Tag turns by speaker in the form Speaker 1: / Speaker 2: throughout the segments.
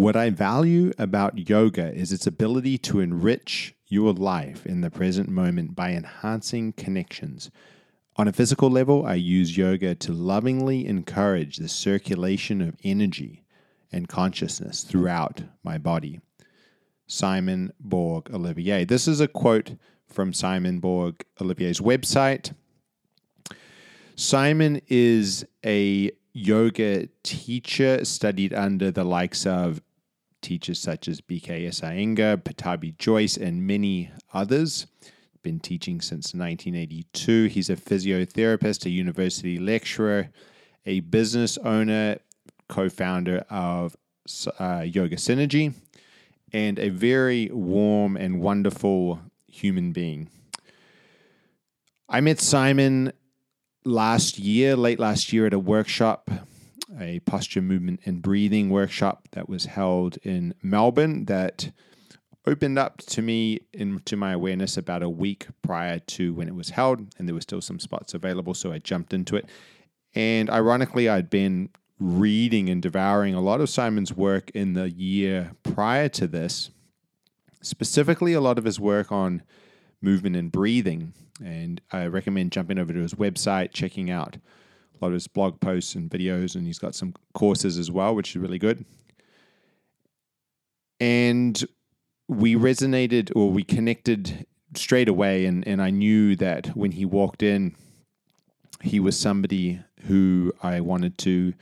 Speaker 1: What I value about yoga is its ability to enrich your life in the present moment by enhancing connections. On a physical level, I use yoga to lovingly encourage the circulation of energy and consciousness throughout my body. Simon Borg Olivier. This is a quote from Simon Borg Olivier's website. Simon is a yoga teacher, studied under the likes of teachers such as BKS Iyengar, Pattabhi Jois, and many others. Been teaching since 1982. He's a physiotherapist, a university lecturer, a business owner, co founder of uh, Yoga Synergy, and a very warm and wonderful human being. I met Simon last year, late last year, at a workshop, a posture movement and breathing workshop that was held in Melbourne that opened up to me into my awareness about a week prior to when it was held, and there were still some spots available, so I jumped into it. And ironically, I'd been reading and devouring a lot of Simon's work in the year prior to this, specifically a lot of his work on movement and breathing. And I recommend jumping over to his website, checking out a lot of his blog posts and videos, and he's got some courses as well, which is really good. And we resonated or we connected straight away, and, and I knew that when he walked in, he was somebody who I wanted to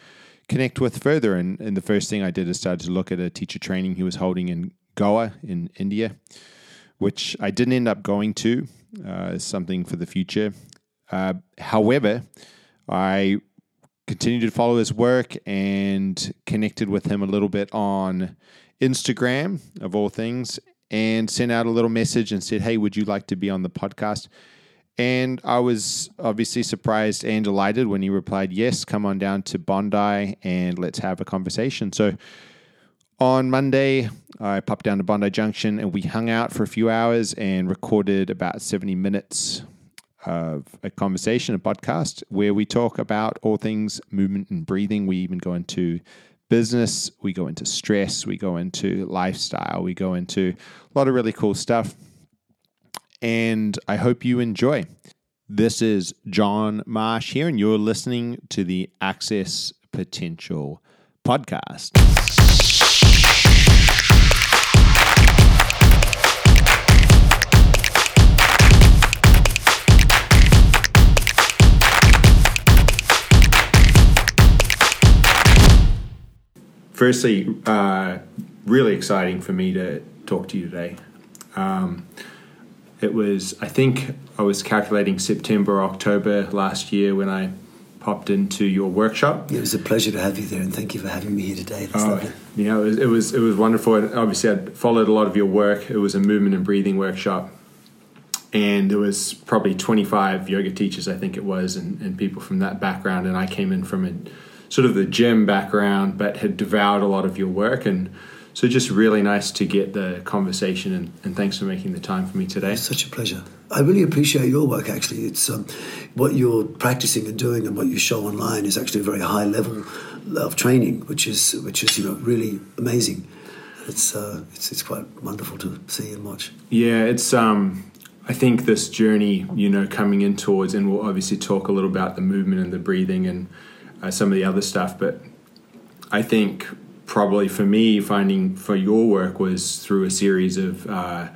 Speaker 1: connect with further. And, and the first thing I did is started to look at a teacher training he was holding in Goa in India, which I didn't end up going to. Uh, something for the future. Uh, however, I continued to follow his work and connected with him a little bit on Instagram, of all things, and sent out a little message and said, Hey, would you like to be on the podcast? And I was obviously surprised and delighted when he replied, Yes, come on down to Bondi and let's have a conversation. So on Monday, I popped down to Bondi Junction and we hung out for a few hours and recorded about 70 minutes of a conversation, a podcast, where we talk about all things movement and breathing. We even go into business, we go into stress, we go into lifestyle, we go into a lot of really cool stuff and I hope you enjoy. This is John Marsh here, and you're listening to the Access Potential podcast. Firstly, uh, really exciting for me to talk to you today. Um, it was, I think I was calculating September, October last year when I popped into your workshop.
Speaker 2: It was a pleasure to have you there, and thank you for having me here today. That's oh, lovely.
Speaker 1: Yeah, it was, it was it was wonderful. And obviously, I'd followed a lot of your work. It was a movement and breathing workshop, and there was probably twenty five yoga teachers, I think it was, and, and people from that background. And I came in from a sort of the gym background, but had devoured a lot of your work and so just really nice to get the conversation, and, and thanks for making the time for me today.
Speaker 2: It's such a pleasure. I really appreciate your work. Actually, it's um, what you're practicing and doing, and what you show online is actually a very high level of training, which is which is you know really amazing. It's uh, it's it's quite wonderful to see and watch.
Speaker 1: Yeah, it's um, I think this journey, you know, coming in towards, and we'll obviously talk a little about the movement and the breathing and uh, some of the other stuff, but I think probably for me finding for your work was through a series of uh,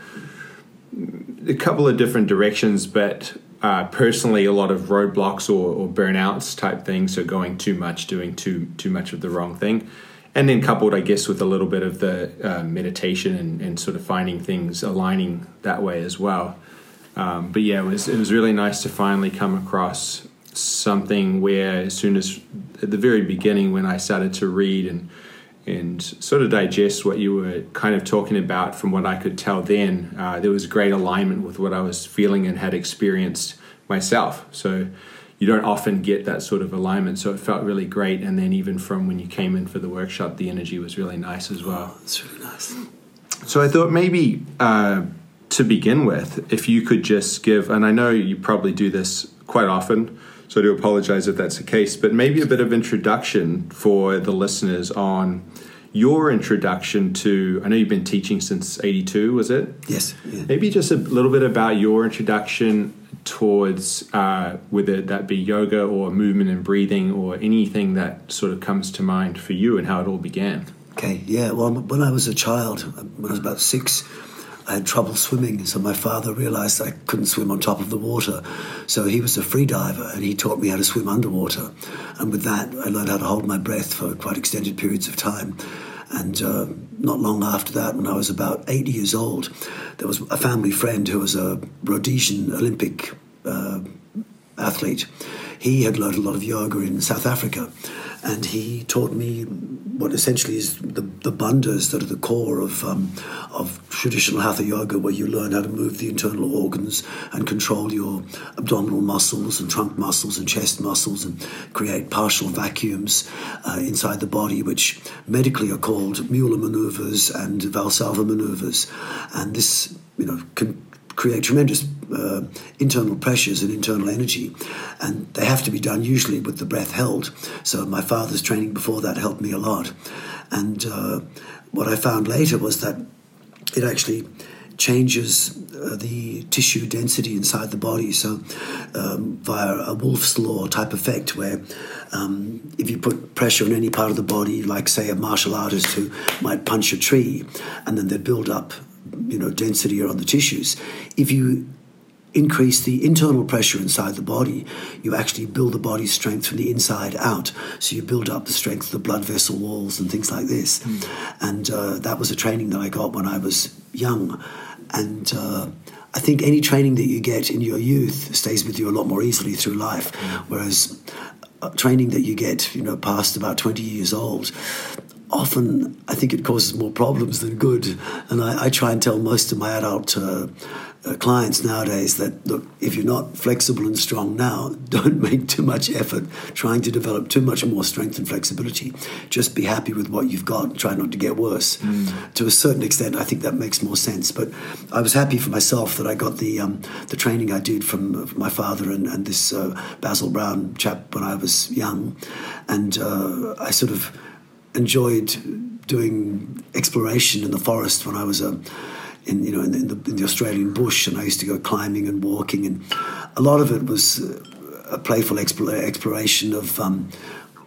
Speaker 1: a couple of different directions, but uh, personally a lot of roadblocks or, or, burnouts type things. So going too much, doing too too much of the wrong thing, and then coupled, I guess, with a little bit of the uh, meditation and, and, sort of finding things aligning that way as well. Um, but yeah, it was it was really nice to finally come across something where as soon as at the very beginning when I started to read and and sort of digest what you were kind of talking about from what I could tell then. Uh, there was great alignment with what I was feeling and had experienced myself. So you don't often get that sort of alignment. So it felt really great. And then even from when you came in for the workshop, the energy was really nice as well.
Speaker 2: Oh, that's really nice.
Speaker 1: So I thought maybe uh, to begin with, if you could just give, and I know you probably do this quite often. So I do apologize if that's the case, but maybe a bit of introduction for the listeners on your introduction to I know you've been teaching since 82 was it?
Speaker 2: Yes. Yeah.
Speaker 1: maybe just a little bit about your introduction towards uh, whether that be yoga or movement and breathing or anything that sort of comes to mind for you and how it all began.
Speaker 2: Okay. Yeah. Well when I was a child when I was about six I had trouble swimming, so my father realized I couldn't swim on top of the water. So he was a free diver and he taught me how to swim underwater. And with that, I learned how to hold my breath for quite extended periods of time. And uh, not long after that, when I was about eight years old, there was a family friend who was a Rhodesian Olympic uh, athlete. He had learned a lot of yoga in South Africa and he taught me what essentially is the, the bandhas that are the core of um, of traditional hatha yoga, where you learn how to move the internal organs and control your abdominal muscles and trunk muscles and chest muscles and create partial vacuums uh, inside the body, which medically are called Mueller maneuvers and Valsalva maneuvers, and this you know can create tremendous uh, internal pressures and internal energy, and they have to be done usually with the breath held. So my father's training before that helped me a lot, and uh, what I found later was that it actually changes uh, the tissue density inside the body. So, um, via a Wolff's law type effect, where um, if you put pressure on any part of the body, like say a martial artist who might punch a tree, and then they build up you know density around the tissues. If you increase the internal pressure inside the body, you actually build the body's strength from the inside out. So you build up the strength of the blood vessel walls and things like this. Mm. And uh, that was a training that I got when I was young. And uh, I think any training that you get in your youth stays with you a lot more easily through life. Mm. Whereas uh, training that you get, you know, past about 20 years old, often I think it causes more problems than good. And I, I try and tell most of my adult uh, uh, clients nowadays that look, if you're not flexible and strong now, don't make too much effort trying to develop too much more strength and flexibility. Just be happy with what you've got. Try not to get worse. Mm. To a certain extent, I think that makes more sense. But I was happy for myself that I got the um, the training I did from, my father and, and this uh, Basil Brown chap when I was young, and uh, I sort of enjoyed doing exploration in the forest when I was a, in you know in the, in the, Australian bush, and I used to go climbing and walking, and a lot of it was a playful exploration of. Um,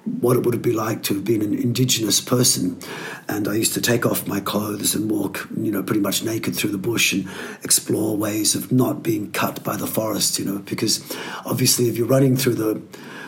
Speaker 2: what it would be like to have been an indigenous person. And I used to take off my clothes and walk, you know, pretty much naked through the bush and explore ways of not being cut by the forest, you know, because obviously if you're running through the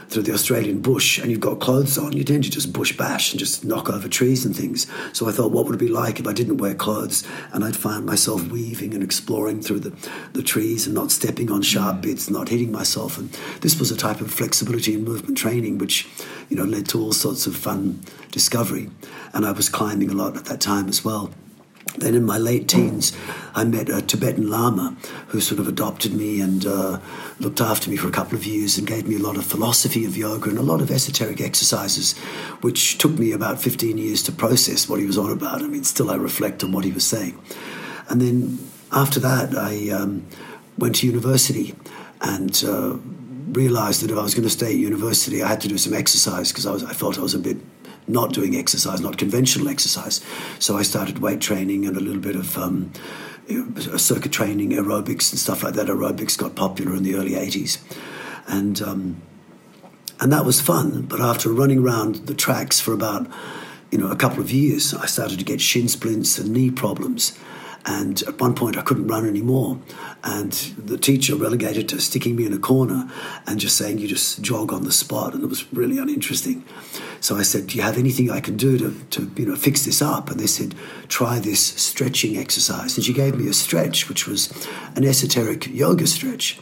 Speaker 2: through the Australian bush and you've got clothes on, you tend to just bush bash and just knock over trees and things. So I thought, what would it be like if I didn't wear clothes and I'd find myself weaving and exploring through the, the trees and not stepping on sharp mm. bits, not hitting myself. And this was a type of flexibility and movement training which, you know, led to all sorts of fun discovery. And I was climbing a lot at that time as well. Then in my late teens, I met a Tibetan Lama who sort of adopted me and uh, looked after me for a couple of years and gave me a lot of philosophy of yoga and a lot of esoteric exercises, which took me about 15 years to process what he was on about. I mean, still I reflect on what he was saying. And then after that, I um, went to university and uh, realized that if I was going to stay at university, I had to do some exercise because I, I felt I was a bit not doing exercise, not conventional exercise. So I started weight training and a little bit of um, circuit training, aerobics and stuff like that. Aerobics got popular in the early 80s. And, um, and that was fun. But after running around the tracks for about you know, a couple of years, I started to get shin splints and knee problems. And at one point, I couldn't run anymore. And the teacher relegated to sticking me in a corner and just saying, You just jog on the spot. And it was really uninteresting. So I said, Do you have anything I can do to, to you know, fix this up? And they said, Try this stretching exercise. And she gave me a stretch, which was an esoteric yoga stretch.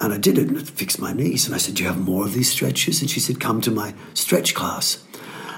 Speaker 2: And I did it and it fixed my knees. And I said, Do you have more of these stretches? And she said, Come to my stretch class.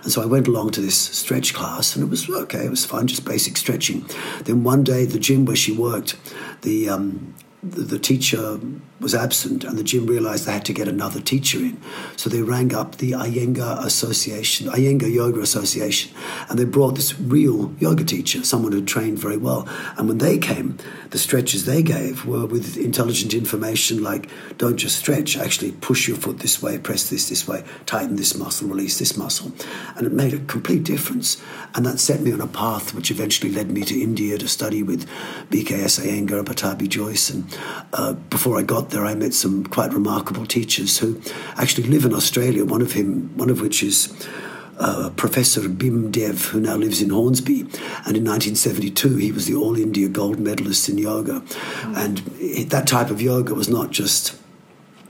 Speaker 2: And so I went along to this stretch class, and it was okay. It was fun, just basic stretching. Then one day, the gym where she worked, the um, the, teacher was absent, and the gym realized they had to get another teacher in. So they rang up the Iyengar Association, Iyengar Yoga Association, and they brought this real yoga teacher, someone who trained very well. And when they came, the stretches they gave were with intelligent information like don't just stretch, actually push your foot this way, press this this way, tighten this muscle, release this muscle. And it made a complete difference. And that set me on a path which eventually led me to India to study with BKS Iyengar Pattabhi Jois. And uh, before I got there, I met some quite remarkable teachers who actually live in Australia. One of him, one of which is uh, Professor Bim Dev, who now lives in Hornsby. And in 1972, he was the All India gold medalist in yoga. Mm. And that type of yoga was not just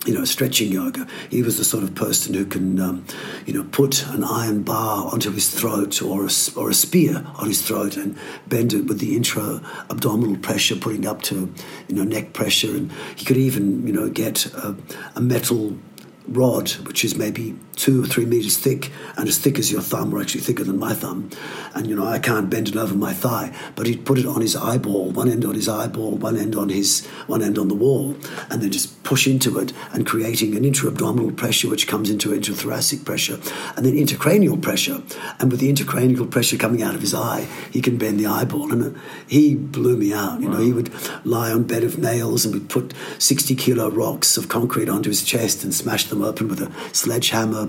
Speaker 2: you know, stretching yoga. He was the sort of person who can, um, you know, put an iron bar onto his throat or a, or a spear on his throat and bend it with the intra-abdominal pressure, putting up to, you know, neck pressure. And he could even, you know, get a, a metal rod, which is maybe two or three meters thick and as thick as your thumb, or actually thicker than my thumb. And you know, I can't bend it over my thigh, but he'd put it on his eyeball, one end on his eyeball, one end on his one end on the wall, and then just push into it and creating an intra-abdominal pressure which comes into intrathoracic pressure, and then intracranial pressure. And with the intracranial pressure coming out of his eye, he can bend the eyeball. And uh, he blew me out. You know, he would lie on bed of nails and we'd put 60 kilo rocks of concrete onto his chest and smash them open with a sledgehammer.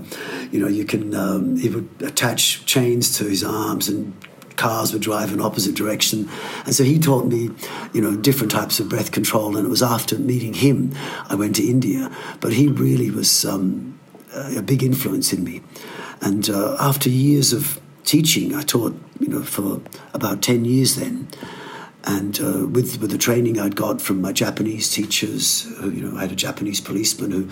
Speaker 2: You know, you can, um, he would attach chains to his arms and cars would drive in opposite direction. And so he taught me, you know, different types of breath control. And it was after meeting him I went to India. But he really was um, a big influence in me. And uh, after years of teaching, I taught, you know, for about 10 years then and uh, with with the training I'd got from my Japanese teachers, who, you know, I had a Japanese policeman who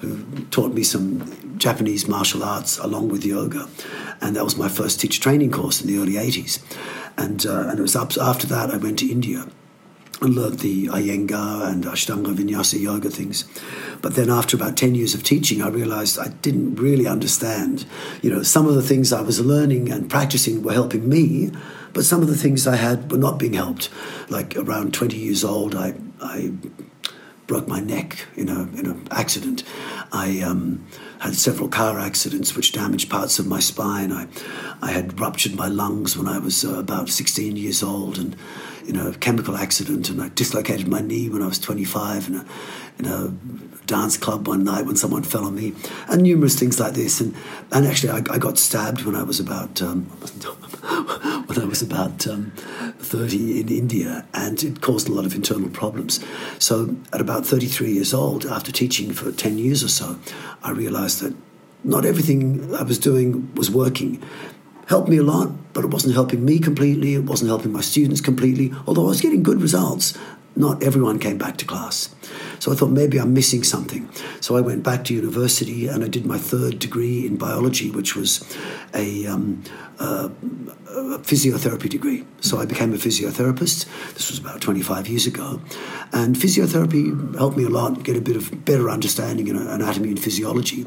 Speaker 2: who taught me some Japanese martial arts along with yoga, and that was my first teacher training course in the early '80s, and uh, and it was up, after that I went to India learned the Iyengar and Ashtanga Vinyasa yoga things. But then after about 10 years of teaching, I realized I didn't really understand. You know, some of the things I was learning and practicing were helping me, but some of the things I had were not being helped. Like around 20 years old, I, I broke my neck in a in an accident. I um, had several car accidents which damaged parts of my spine. I I had ruptured my lungs when I was uh, about 16 years old, and you know, a chemical accident, and I dislocated my knee when I was 25 in a in a dance club one night when someone fell on me, and numerous things like this. And and actually, I, I got stabbed when I was about um, when I was about um, 30 in India, and it caused a lot of internal problems. So, at about 33 years old, after teaching for 10 years or so, I realized that not everything I was doing was working. Helped me a lot, but it wasn't helping me completely. It wasn't helping my students completely. Although I was getting good results, not everyone came back to class. So I thought maybe I'm missing something. So I went back to university and I did my third degree in biology, which was a, um, uh, a physiotherapy degree. So I became a physiotherapist. This was about 25 years ago. And physiotherapy helped me a lot get a bit of better understanding in anatomy and physiology.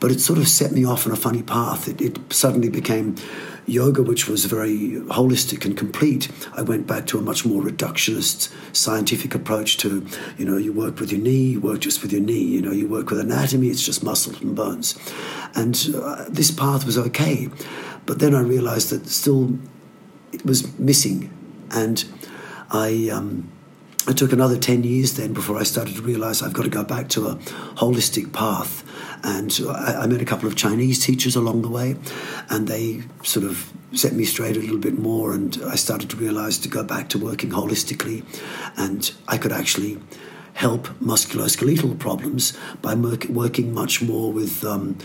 Speaker 2: But it sort of set me off on a funny path. It, it suddenly became yoga, which was very holistic and complete, I went back to a much more reductionist scientific approach to, you know, you work with your knee, you work just with your knee, you know, you work with anatomy, it's just muscles and bones. And uh, this path was okay. But then I realized that still it was missing. And I, um, it took another 10 years then before I started to realize I've got to go back to a holistic path. And I, I, met a couple of Chinese teachers along the way, and they sort of set me straight a little bit more. And I started to realize to go back to working holistically, and I could actually help musculoskeletal problems by working much more with. Um,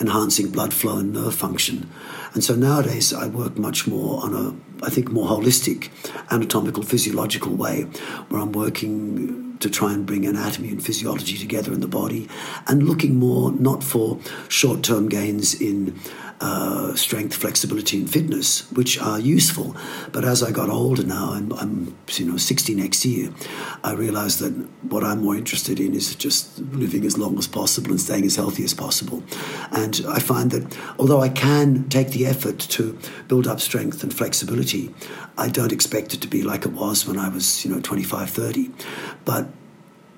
Speaker 2: enhancing blood flow and nerve function. And so nowadays I work much more on a, I think, more holistic anatomical physiological way, where I'm working to try and bring anatomy and physiology together in the body and looking more not for short term gains in uh, strength, flexibility, and fitness, which are useful. But as I got older now, I'm, I'm you know 60 next year, I realised that what I'm more interested in is just living as long as possible and staying as healthy as possible. And I find that although I can take the effort to build up strength and flexibility, I don't expect it to be like it was when I was you know 25, 30. But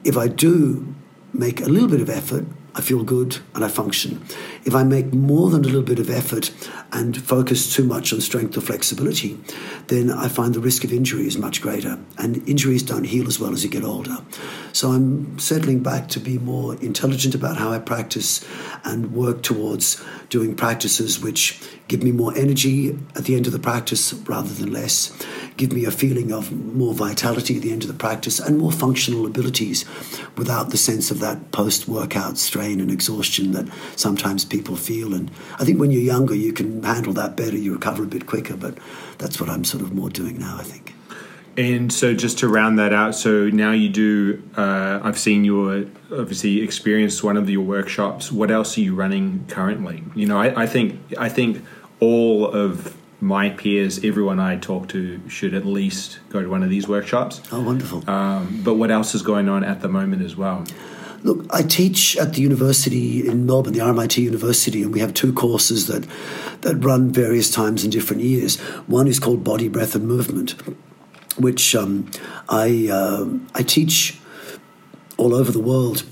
Speaker 2: if I do make a little bit of effort, I feel good and I function. If I make more than a little bit of effort and focus too much on strength or flexibility, then I find the risk of injury is much greater. And injuries don't heal as well as you get older. So I'm settling back to be more intelligent about how I practice and work towards doing practices which give me more energy at the end of the practice rather than less, give me a feeling of more vitality at the end of the practice and more functional abilities without the sense of that post workout strain and exhaustion that sometimes people feel. And I think when you're younger, you can handle that better, you recover a bit quicker, but that's what I'm sort of more doing now, I think.
Speaker 1: And so, just to round that out, so now you do. Uh, I've seen your obviously experienced one of your workshops. What else are you running currently? You know, I, I think I think all of my peers, everyone I talk to, should at least go to one of these workshops.
Speaker 2: Oh, wonderful!
Speaker 1: Um, but what else is going on at the moment as well?
Speaker 2: Look, I teach at the university in Melbourne, the RMIT University, and we have two courses that that run various times in different years. One is called Body, Breath, and Movement, which um, I uh, I teach all over the world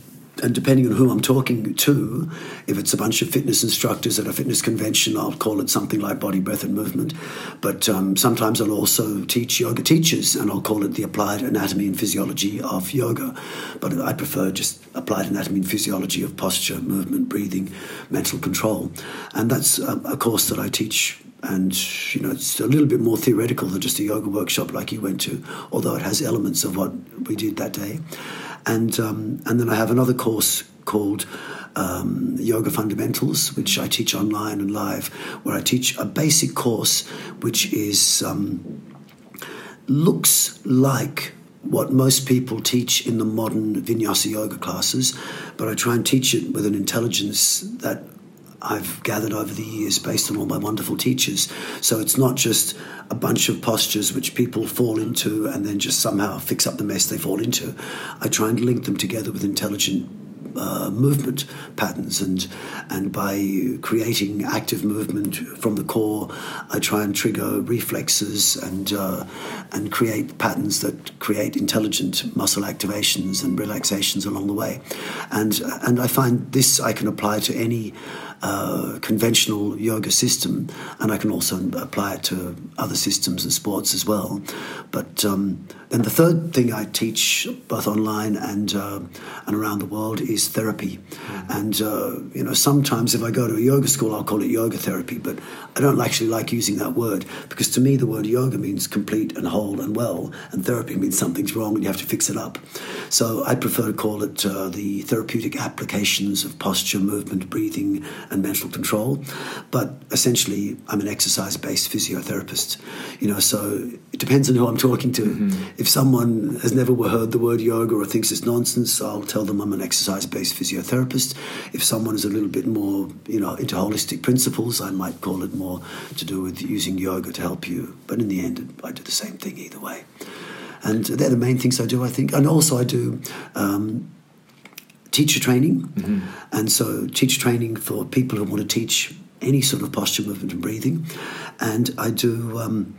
Speaker 2: and depending on who I'm talking to, if it's a bunch of fitness instructors at a fitness convention, I'll call it something like body, breath, and movement. But um, sometimes I'll also teach yoga teachers, and I'll call it the applied anatomy and physiology of yoga. But I prefer just applied anatomy and physiology of posture, movement, breathing, mental control. And that's a, a course that I teach and you know it's a little bit more theoretical than just a yoga workshop like you went to although it has elements of what we did that day and um, and then I have another course called um, Yoga Fundamentals, which I teach online and live, where I teach a basic course which is um, looks like what most people teach in the modern vinyasa yoga classes, but I try and teach it with an intelligence that I've gathered over the years based on all my wonderful teachers. So it's not just a bunch of postures which people fall into and then just somehow fix up the mess they fall into. I try and link them together with intelligent uh, movement patterns, and and by creating active movement from the core, I try and trigger reflexes and uh, and create patterns that create intelligent muscle activations and relaxations along the way, and and I find this I can apply to any conventional yoga system, and I can also apply it to other systems and sports as well. But um, then the third thing I teach, both online and uh, and around the world, is therapy. And uh, you know, sometimes if I go to a yoga school, I'll call it yoga therapy, but I don't actually like using that word because to me the word yoga means complete and whole and well, and therapy means something's wrong and you have to fix it up. So I prefer to call it uh, the therapeutic applications of posture, movement, breathing, and mental control. But essentially, I'm an exercise based physiotherapist. You know, so it depends on who I'm talking to. Mm-hmm. If someone has never heard the word yoga or thinks it's nonsense, I'll tell them I'm an exercise based physiotherapist. If someone is a little bit more, you know, into holistic principles, I might call it more to do with using yoga to help you. But in the end, I do the same thing either way. And they're the main things I do, I think. And also, I do um, teacher training. Mm-hmm. And so, teacher training for people who want to teach any sort of posture, movement, and breathing. And I do um,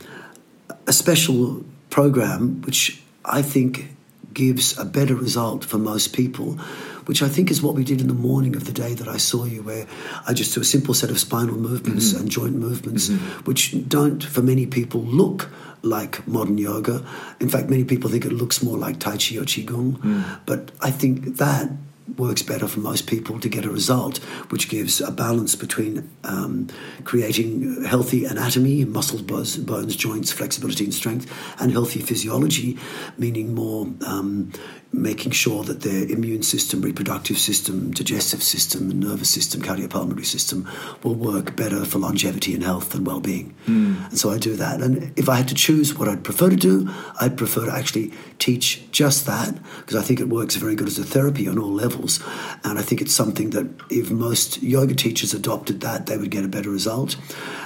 Speaker 2: a special program which I think gives a better result for most people, which I think is what we did in the morning of the day that I saw you, where I just do a simple set of spinal movements mm-hmm. and joint movements, mm-hmm. which don't, for many people, look like modern yoga. In fact, many people think it looks more like Tai Chi or Qigong. Mm. But I think that works better for most people to get a result, which gives a balance between um, creating healthy anatomy, muscles, bones, joints, flexibility, and strength, and healthy physiology, meaning more um, making sure that their immune system, reproductive system, digestive system, nervous system, cardiopulmonary system will work better for longevity and health and well-being. Mm. And so I do that. And if I had to choose what I'd prefer to do, I'd prefer to actually teach just that because I think it works very good as a therapy on all levels. And I think it's something that if most yoga teachers adopted that, they would get a better result.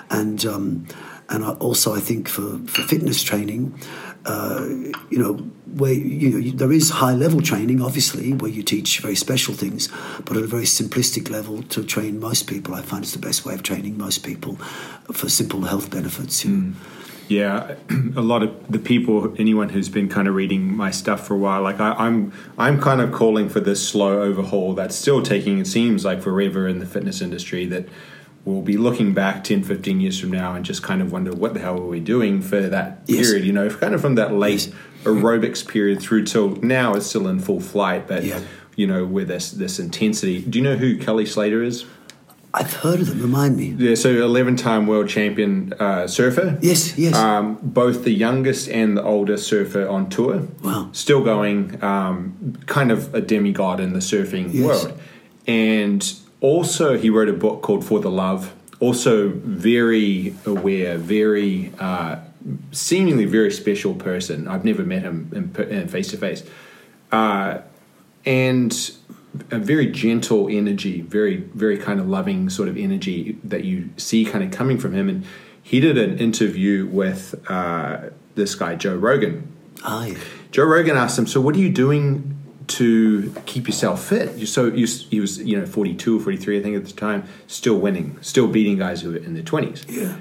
Speaker 2: And um, and also I think for, for fitness training, uh, you know, where you know there is high level training, obviously, where you teach very special things, but at a very simplistic level to train most people, I find is the best way of training most people for simple health benefits. Mm.
Speaker 1: Yeah, a lot of the people, anyone who's been kind of reading my stuff for a while, like I, I'm, I'm kind of calling for this slow overhaul that's still taking. It seems like forever in the fitness industry that we'll be looking back 10, 15 years from now and just kind of wonder what the hell were we doing for that
Speaker 2: Yes.
Speaker 1: period. You know, kind of from that late aerobics period through till now, it's still in full flight, but
Speaker 2: Yeah.
Speaker 1: you know, with this this intensity. Do you know who Kelly Slater is?
Speaker 2: I've heard of them. Remind me.
Speaker 1: Yeah, so 11 time world champion uh, surfer.
Speaker 2: Yes, yes.
Speaker 1: Um, both the youngest and the oldest surfer on tour.
Speaker 2: Wow.
Speaker 1: Still going, um, kind of a demigod in the surfing
Speaker 2: Yes.
Speaker 1: world. And also, he wrote a book called For the Love. Also, very aware, very uh, seemingly very special person. I've never met him in face to face. Uh, And a very gentle energy, very, very kind of loving sort of energy that you see kind of coming from him. And he did an interview with uh, this guy, Joe Rogan.
Speaker 2: Ah, yeah.
Speaker 1: Joe Rogan asked him, "So what are you doing to keep yourself fit?" You- So you, he was, you know, forty-two or forty-three, I think, at the time, still winning, still beating guys who were in their twenties.
Speaker 2: Yeah.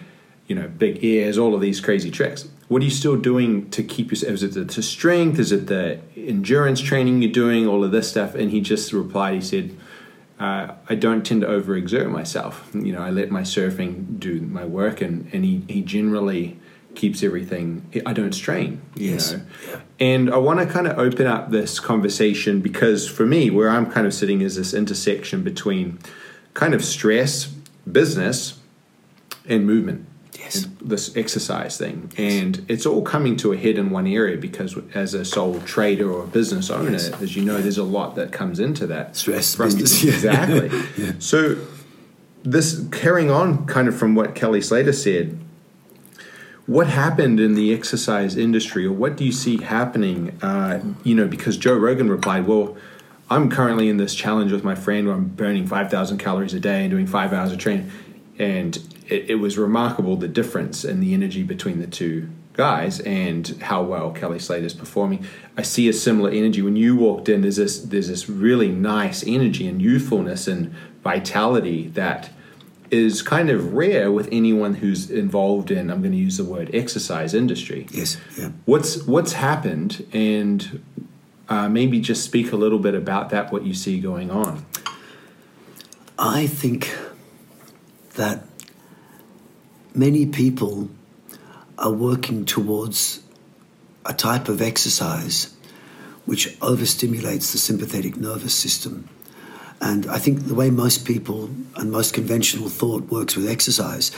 Speaker 1: You know, big ears, all of these crazy tricks. What are you still doing to keep yourself? Is it the to strength? Is it the endurance training you're doing? All of this stuff? And he just replied. He said. Uh, I don't tend to overexert myself. You know, I let my surfing do my work, and, and he, he generally keeps everything. I don't strain.
Speaker 2: Yes.
Speaker 1: You know?
Speaker 2: Yeah.
Speaker 1: And I want to kind of open up this conversation because for me, where I'm kind of sitting is this intersection between kind of stress, business, and movement.
Speaker 2: Yes.
Speaker 1: And This exercise thing. And it's all coming to a head in one area because as a sole trader or a business owner,
Speaker 2: Yes.
Speaker 1: as you know, there's a lot that comes into that.
Speaker 2: Stress,
Speaker 1: From-
Speaker 2: business, yeah.
Speaker 1: Exactly. So this carrying on kind of from what Kelly Slater said, what happened in the exercise industry or what do you see happening uh, you know because joe rogan replied well i'm currently in this challenge with my friend where i'm burning 5000 calories a day and doing five hours of training. And it, it was remarkable the difference in the energy between the two guys and how well kelly slater is performing. I see a similar energy. When you walked in there's this there's this really nice energy and youthfulness and vitality that is kind of rare with anyone who's involved in I'm going to use the word exercise industry.
Speaker 2: Yes. Yeah.
Speaker 1: What's what's happened and uh, maybe just speak a little bit about that what you see going on.
Speaker 2: I think that many people are working towards a type of exercise which overstimulates the sympathetic nervous system. And I think the way most people and most conventional thought works with exercise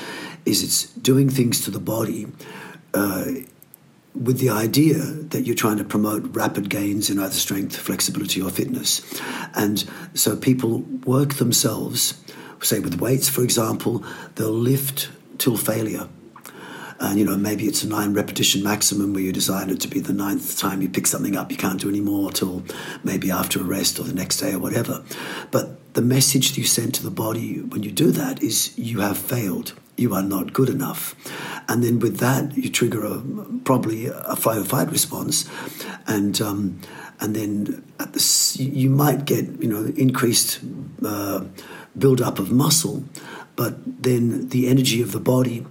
Speaker 2: is it's doing things to the body uh, with the idea that you're trying to promote rapid gains in either strength, flexibility, or fitness. And so people work themselves, say with weights, for example, they'll lift till failure. And you know, maybe it's a nine repetition maximum where you design it to be the ninth time you pick something up, you can't do any more till maybe after a rest or the next day or whatever. But the message that you send to the body when you do that is you have failed. You are not good enough. And then with that, you trigger a, probably a fight or flight response. And, um, and then the, you might get, you know, increased uh, build-up of muscle, but then the energy of the body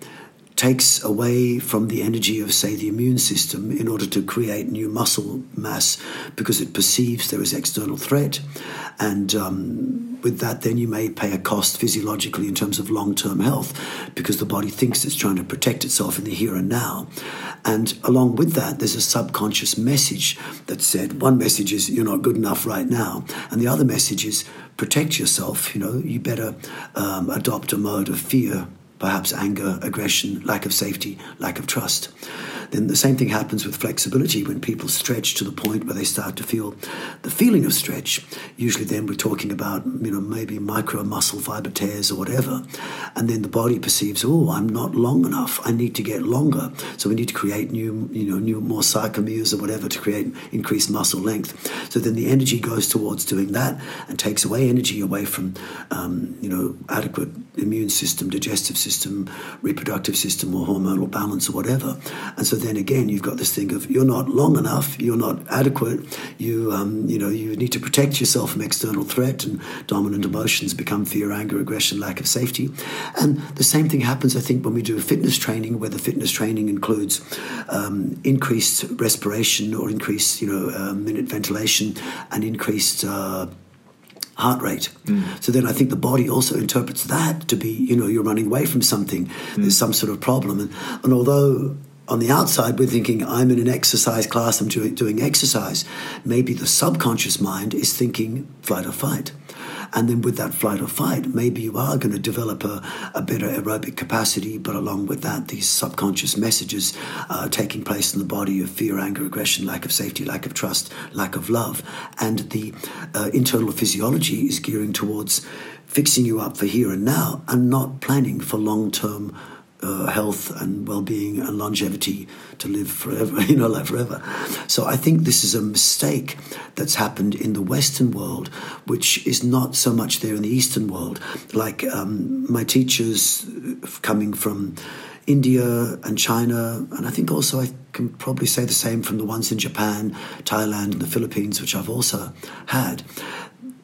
Speaker 2: takes away from the energy of, say, the immune system in order to create new muscle mass because it perceives there is external threat. And um, with that, then you may pay a cost physiologically in terms of long term health because the body thinks it's trying to protect itself in the here and now. And along with that, there's a subconscious message that said one message is you're not good enough right now, and the other message is protect yourself. You know, you better um, adopt a mode of fear perhaps anger, aggression, lack of safety, lack of trust. Then the same thing happens with flexibility when people stretch to the point where they start to feel the feeling of stretch. Usually, then we're talking about, you know, maybe micro muscle fiber tears or whatever. And then the body perceives, oh, I'm not long enough. I need to get longer. So we need to create new, you know, new more sarcomeres or whatever to create increased muscle length. So then the energy goes towards doing that and takes away energy away from, um, you know, adequate immune system, digestive system, reproductive system, or hormonal balance or whatever. And so then again, you've got this thing of you're not long enough, you're not adequate. You um, you know you need to protect yourself from external threat, and dominant emotions become fear, anger, aggression, lack of safety. And the same thing happens, I think, when we do fitness training, where the fitness training includes um, increased respiration or increased you know uh, minute ventilation and increased uh, heart rate. Mm. So then I think the body also interprets that to be, you know, you're running away from something. Mm. There's some sort of problem. And, and although on the outside we're thinking, I'm in an exercise class, I'm doing, doing exercise, maybe the subconscious mind is thinking flight or fight. And then with that flight or fight, maybe you are going to develop a, a better aerobic capacity, but along with that, these subconscious messages uh, taking place in the body of fear, anger, aggression, lack of safety, lack of trust, lack of love. And the uh, internal physiology is gearing towards fixing you up for here and now and not planning for long term uh, health and well-being and longevity to live forever, you know, like forever. So I think this is a mistake that's happened in the Western world, which is not so much there in the Eastern world. Like um, my teachers coming from India and China, and I think also I can probably say the same from the ones in Japan, Thailand, and the Philippines, which I've also had.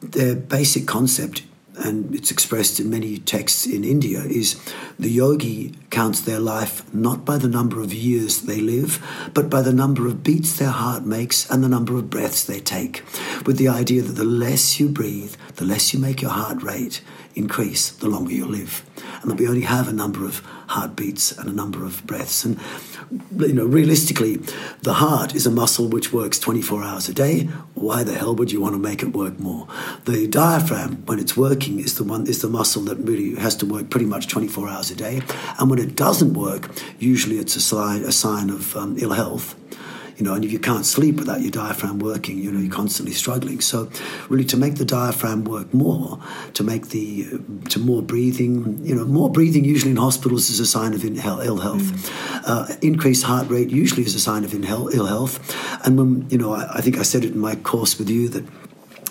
Speaker 2: Their basic concept and it's expressed in many texts in India, is the yogi counts their life not by the number of years they live, but by the number of beats their heart makes and the number of breaths they take, with the idea that the less you breathe, the less you make your heart rate increase, the longer you live. And that we only have a number of heartbeats and a number of breaths. And you know, realistically, the heart is a muscle which works 24 hours a day. Why the hell would you want to make it work more? The diaphragm, when it's working, is the one is the muscle that really has to work pretty much 24 hours a day. And when it doesn't work, usually it's a sign a sign of um, ill health you know, and if you can't sleep without your diaphragm working, you know, you're constantly struggling. So, really, to make the diaphragm work more, to make the to more breathing, you know, more breathing usually in hospitals is a sign of ill health. Mm. Uh, increased heart rate usually is a sign of ill health. And when you know, I, I think I said it in my course with you that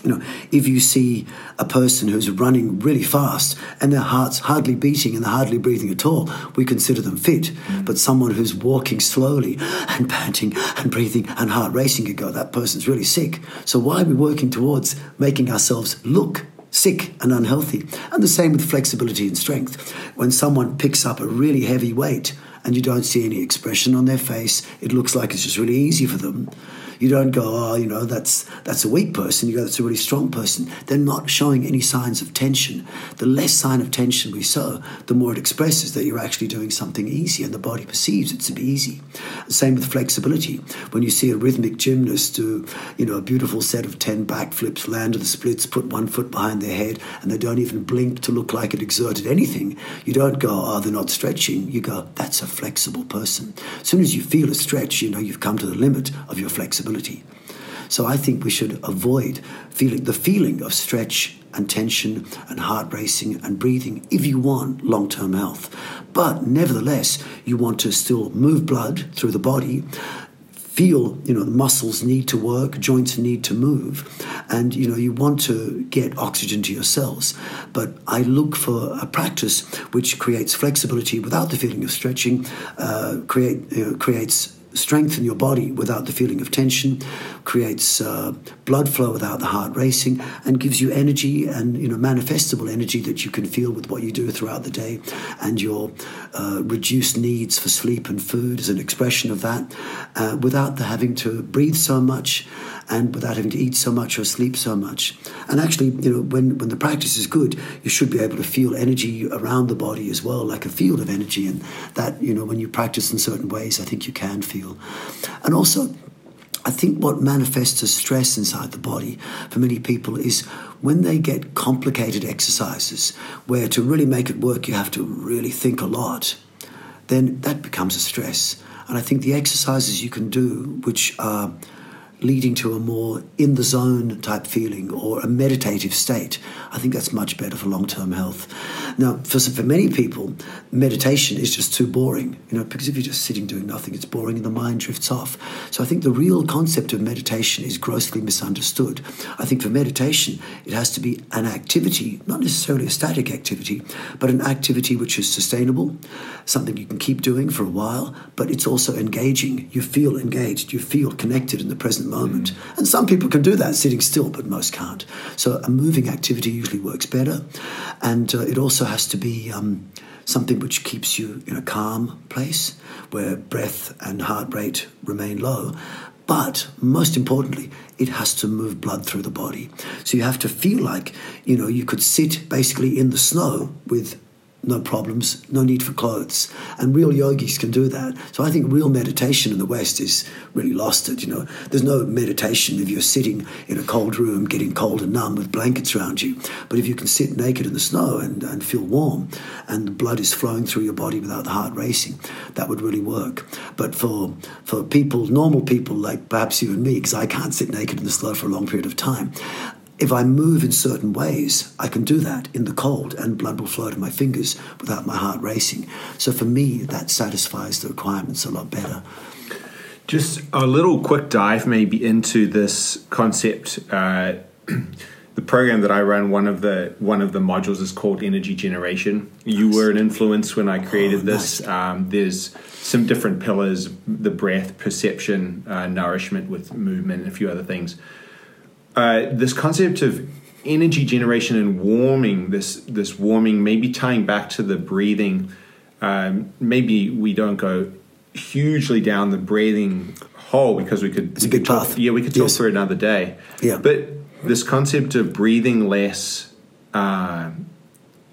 Speaker 2: you know, if you see a person who's running really fast and their heart's hardly beating and they're hardly breathing at all, we consider them fit. But someone who's walking slowly and panting and breathing and heart racing, you go, that person's really sick. So why are we working towards making ourselves look sick and unhealthy? And the same with flexibility and strength. When someone picks up a really heavy weight and you don't see any expression on their face, it looks like it's just really easy for them you don't go, oh, you know, that's that's a weak person. You go, that's a really strong person. They're not showing any signs of tension. The less sign of tension we show, the more it expresses that you're actually doing something easy, and the body perceives it to be easy. Same with flexibility. When you see a rhythmic gymnast do, you know, a beautiful set of ten backflips, land to the splits, put one foot behind their head, and they don't even blink to look like it exerted anything. You don't go, oh, they're not stretching. You go, that's a flexible person. As soon as you feel a stretch, you know you've come to the limit of your flexibility flexibility. So I think we should avoid feeling the feeling of stretch and tension and heart racing and breathing if you want long term health. But nevertheless, you want to still move blood through the body, feel, you know, the muscles need to work, joints need to move, and, you know, you want to get oxygen to your cells. But I look for a practice which creates flexibility without the feeling of stretching, uh, create, you know, creates strengthen your body without the feeling of tension, creates uh, blood flow without the heart racing, and gives you energy and you know manifestable energy that you can feel with what you do throughout the day, and your uh, reduced needs for sleep and food is an expression of that, uh, without the having to breathe so much and without having to eat so much or sleep so much. And actually, you know, when, when the practice is good, you should be able to feel energy around the body as well, like a field of energy. And that, you know, when you practice in certain ways, I think you can feel. And also, I think what manifests as stress inside the body for many people is when they get complicated exercises where to really make it work you have to really think a lot, then that becomes a stress. And I think the exercises you can do, which are leading to a more in the zone type feeling or a meditative state. I think that's much better for long term health. Now, for, for many people, meditation is just too boring, you know, because if you're just sitting doing nothing, it's boring and the mind drifts off. So I think the real concept of meditation is grossly misunderstood. I think for meditation, it has to be an activity, not necessarily a static activity, but an activity which is sustainable, something you can keep doing for a while, but it's also engaging. You feel engaged, you feel connected in the present moment. And some people can do that sitting still, but most can't. So a moving activity usually works better. And uh, it also has to be um, something which keeps you in a calm place where breath and heart rate remain low. But most importantly, it has to move blood through the body. So you have to feel like, you know, you could sit basically in the snow with no problems, no need for clothes. And real yogis can do that. So I think real meditation in the West is really lost it. You know, there's no meditation if you're sitting in a cold room getting cold and numb with blankets around you. But if you can sit naked in the snow and, and feel warm and the blood is flowing through your body without the heart racing, that would really work. But for for people, normal people like perhaps you and me, because I can't sit naked in the snow for a long period of time, if I move in certain ways, I can do that in the cold and blood will flow to my fingers without my heart racing. So for me, that satisfies the requirements a lot better.
Speaker 1: Just a little quick dive maybe into this concept. Uh, the program that I run, one of the one of the modules is called energy generation. You nice. were an influence when I created oh, this. Nice. Um, there's some different pillars: the breath, perception, uh, nourishment with movement, and a few other things uh, this concept of energy generation and warming, this this warming, maybe tying back to the breathing. Um, maybe we don't go hugely down the breathing hole because we could.
Speaker 2: It's a big
Speaker 1: talk,
Speaker 2: path.
Speaker 1: Yeah, we could talk yes. for another day.
Speaker 2: Yeah,
Speaker 1: but this concept of breathing less, uh,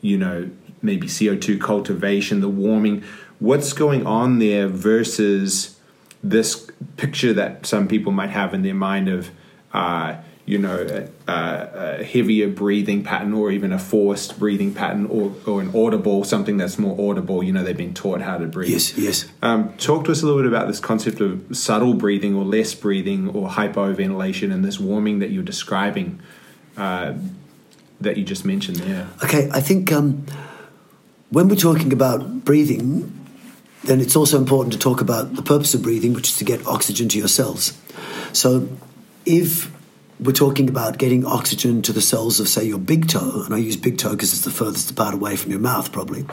Speaker 1: you know, maybe CO two cultivation, the warming. What's going on there versus this picture that some people might have in their mind of. Uh, you know, a, a, heavier breathing pattern or even a forced breathing pattern or, or an audible, something that's more audible. You know, they've been taught how to breathe.
Speaker 2: Yes, yes.
Speaker 1: Um, talk to us a little bit about this concept of subtle breathing or less breathing or hypoventilation and this warming that you're describing uh, that you just mentioned there.
Speaker 2: Okay, I think um, when we're talking about breathing, then it's also important to talk about the purpose of breathing, which is to get oxygen to your cells. So if we're talking about getting oxygen to the cells of, say, your big toe, and I use big toe because it's the furthest apart away from your mouth, probably,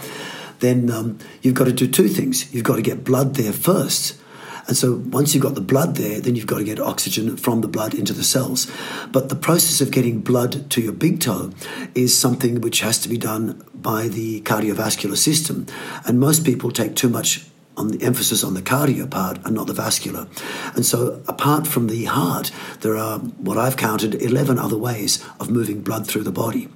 Speaker 2: then um, you've got to do two things. You've got to get blood there first. And so once you've got the blood there, then you've got to get oxygen from the blood into the cells. But the process of getting blood to your big toe is something which has to be done by the cardiovascular system. And most people take too much on the emphasis on the cardio part and not the vascular. And so, apart from the heart, there are what I've counted 11 other ways of moving blood through the body.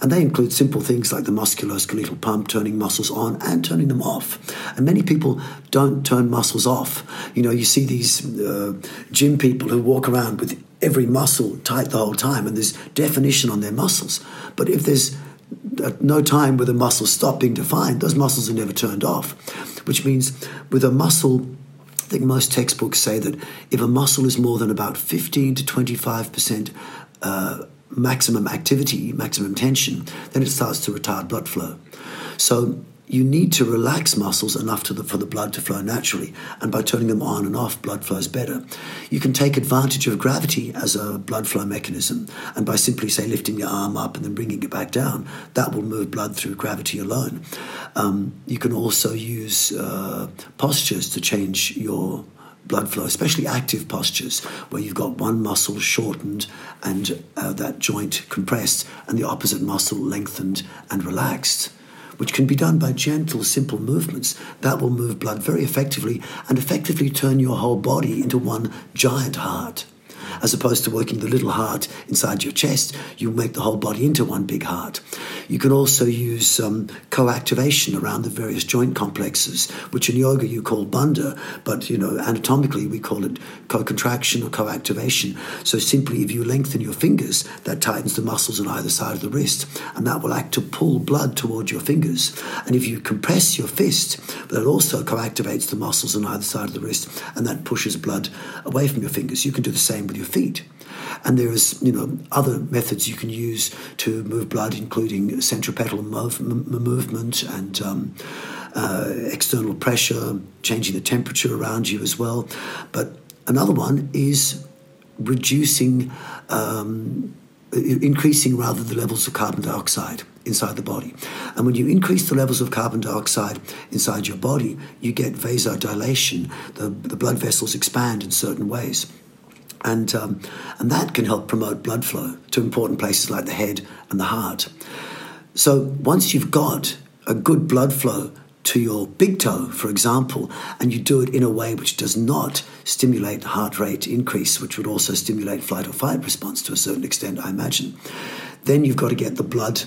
Speaker 2: And they include simple things like the musculoskeletal pump, turning muscles on and turning them off. And many people don't turn muscles off. You know, you see these uh, gym people who walk around with every muscle tight the whole time, and there's definition on their muscles. But if there's at no time where the muscles stop being defined, those muscles are never turned off. Which means with a muscle, I think most textbooks say that if a muscle is more than about 15 to 25% uh, maximum activity, maximum tension, then it starts to retard blood flow. So you need to relax muscles enough the, for the blood to flow naturally. And by turning them on and off, blood flows better. You can take advantage of gravity as a blood flow mechanism. And by simply, say, lifting your arm up and then bringing it back down, that will move blood through gravity alone. Um, you can also use uh, postures to change your blood flow, especially active postures where you've got one muscle shortened and uh, that joint compressed and the opposite muscle lengthened and relaxed which can be done by gentle, simple movements, that will move blood very effectively and effectively turn your whole body into one giant heart as opposed to working the little heart inside your chest, you make the whole body into one big heart. You can also use um, co-activation around the various joint complexes, which in yoga you call bandha, but you know anatomically we call it co-contraction or co-activation. So simply, if you lengthen your fingers, that tightens the muscles on either side of the wrist, and that will act to pull blood towards your fingers. And if you compress your fist, that also co-activates the muscles on either side of the wrist, and that pushes blood away from your fingers. You can do the same with your feet. And there's you know other methods you can use to move blood, including centripetal mov- m- movement and um, uh, external pressure, changing the temperature around you as well. But another one is reducing, um, increasing rather the levels of carbon dioxide inside the body. And when you increase the levels of carbon dioxide inside your body, you get vasodilation. The, the blood vessels expand in certain ways. And, um, and that can help promote blood flow to important places like the head and the heart. So once you've got a good blood flow to your big toe, for example, and you do it in a way which does not stimulate heart rate increase, which would also stimulate flight or fight response to a certain extent, I imagine, then you've got to get the blood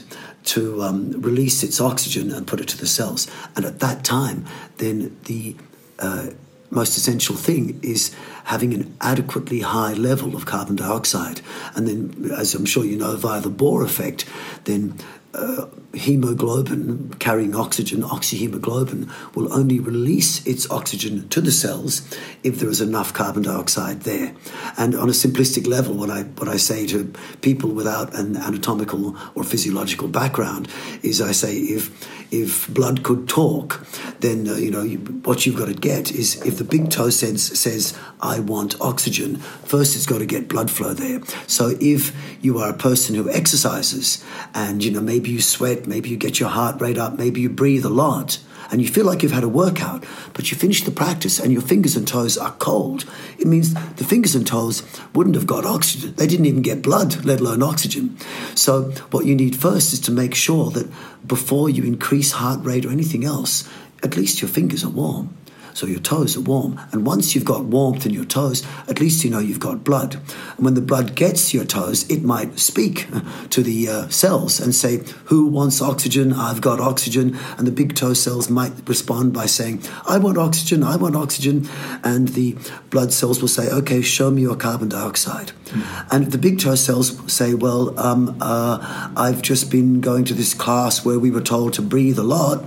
Speaker 2: to um, release its oxygen and put it to the cells. And at that time, then the uh, most essential thing is having an adequately high level of carbon dioxide. And then, as I'm sure you know, via the Bohr effect, then uh, hemoglobin carrying oxygen, oxyhemoglobin, will only release its oxygen to the cells if there is enough carbon dioxide there. And on a simplistic level, what I what I say to people without an anatomical or physiological background is I say if if blood could talk, then uh, you know you, what you've got to get is if the big toe says says I want oxygen, first it's got to get blood flow there. So if you are a person who exercises and you know maybe you sweat, maybe you get your heart rate up, maybe you breathe a lot, and you feel like you've had a workout, but you finish the practice and your fingers and toes are cold, it means the fingers and toes wouldn't have got oxygen. They didn't even get blood, let alone oxygen. So, what you need first is to make sure that before you increase heart rate or anything else, at least your fingers are warm so your toes are warm. And once you've got warmth in your toes, at least you know you've got blood. And when the blood gets to your toes, it might speak to the uh, cells and say, Who wants oxygen? I've got oxygen. And the big toe cells might respond by saying, I want oxygen, I want oxygen. And the blood cells will say, Okay, show me your carbon dioxide. Mm. And the big toe cells say, Well, um, uh, I've just been going to this class where we were told to breathe a lot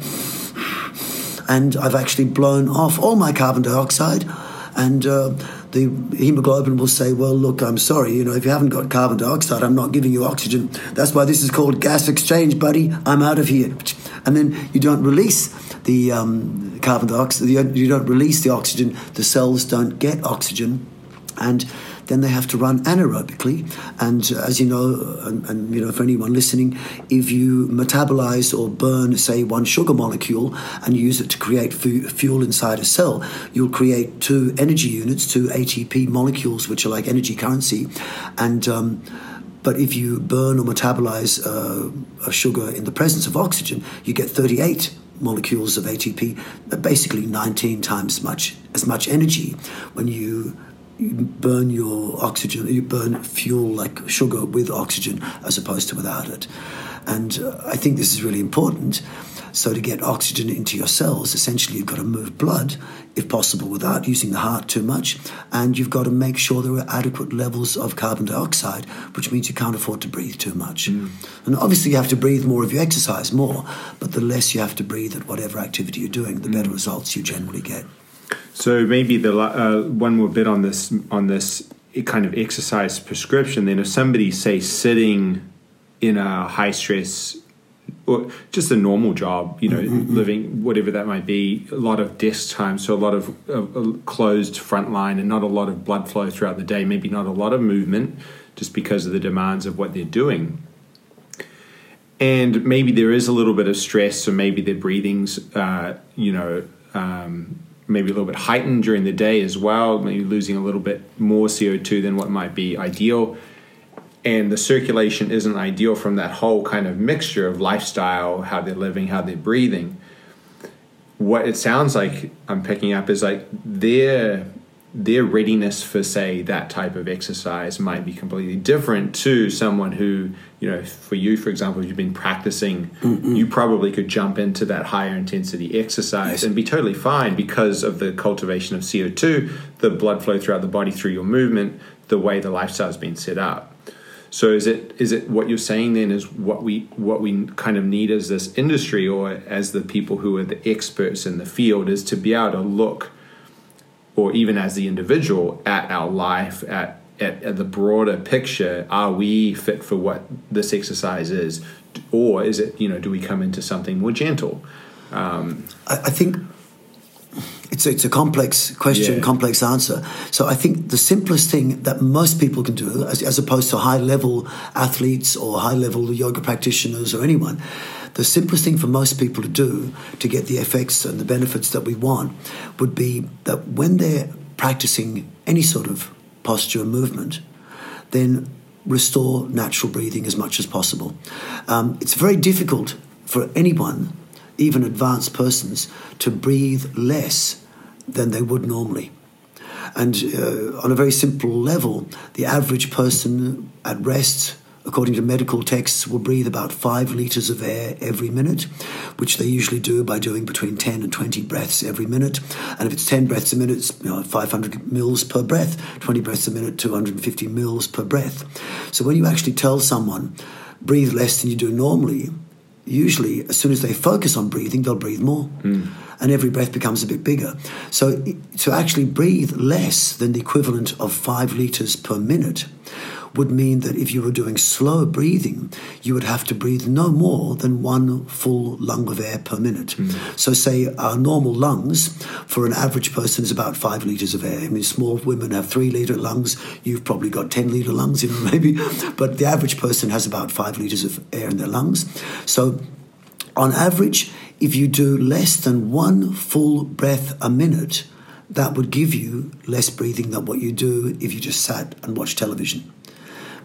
Speaker 2: and I've actually blown off all my carbon dioxide. And uh, the hemoglobin will say, "Well, look, I'm sorry. You know, if you haven't got carbon dioxide, I'm not giving you oxygen. That's why this is called gas exchange, buddy. I'm out of here." And then you don't release the um, carbon dioxide. You don't release the oxygen. The cells don't get oxygen, and then they have to run anaerobically. And uh, as you know, and, and, you know, for anyone listening, if you metabolize or burn, say, one sugar molecule and use it to create fu- fuel inside a cell, you'll create two energy units, two ATP molecules, which are like energy currency, and um, but if you burn or metabolize uh, a sugar in the presence of oxygen, you get 38 molecules of ATP, basically 19 times much as much energy when you you burn your oxygen, you burn fuel like sugar with oxygen as opposed to without it. And uh, I think this is really important. So, to get oxygen into your cells, essentially, you've got to move blood, if possible, without using the heart too much. And you've got to make sure there are adequate levels of carbon dioxide, which means you can't afford to breathe too much. Mm. And obviously, you have to breathe more if you exercise more, but the less you have to breathe at whatever activity you're doing, the better mm. results you generally get.
Speaker 1: So maybe the uh, one more bit on this on this kind of exercise prescription. Then, if somebody say sitting in a high stress or just a normal job, you know, mm-hmm. living whatever that might be, a lot of desk time, so a lot of uh, closed front line and not a lot of blood flow throughout the day, maybe not a lot of movement just because of the demands of what they're doing. And maybe there is a little bit of stress, so maybe their breathing's, uh, you know, um, maybe a little bit heightened during the day as well, maybe losing a little bit more CO2 than what might be ideal. And the circulation isn't ideal from that whole kind of mixture of lifestyle, how they're living, how they're breathing. What it sounds like I'm picking up is like their their readiness for say that type of exercise might be completely different to someone who you know for you for example you've been practicing Mm-mm. you probably could jump into that higher intensity exercise yes. and be totally fine because of the cultivation of co2 the blood flow throughout the body through your movement the way the lifestyle has been set up so is it is it what you're saying then is what we what we kind of need as this industry or as the people who are the experts in the field is to be able to look or even as the individual at our life, at at, at the broader picture, are we fit for what this exercise is, or is it you know do we come into something more gentle?
Speaker 2: Um, I, I think it's a, it's a complex question, yeah. complex answer. So I think the simplest thing that most people can do, as, as opposed to high level athletes or high level yoga practitioners or anyone, the simplest thing for most people to do to get the effects and the benefits that we want would be that when they're practicing any sort of posture and movement, then restore natural breathing as much as possible. Um, it's very difficult for anyone even advanced persons, to breathe less than they would normally. And uh, on a very simple level, the average person at rest, according to medical texts, will breathe about five liters of air every minute, which they usually do by doing between 10 and 20 breaths every minute. And if it's 10 breaths a minute, it's you know, 500 mils per breath, 20 breaths a minute, 250 mils per breath. So when you actually tell someone, breathe less than you do normally, usually as soon as they focus on breathing, they'll breathe more. Mm. And every breath becomes a bit bigger. So to actually breathe less than the equivalent of five liters per minute would mean that if you were doing slow breathing, you would have to breathe no more than one full lung of air per minute. Mm. So, say our normal lungs for an average person is about five liters of air. I mean, small women have three liter lungs. You've probably got 10 liter lungs, you know, maybe. But the average person has about five liters of air in their lungs. So, on average, if you do less than one full breath a minute, that would give you less breathing than what you do if you just sat and watched television.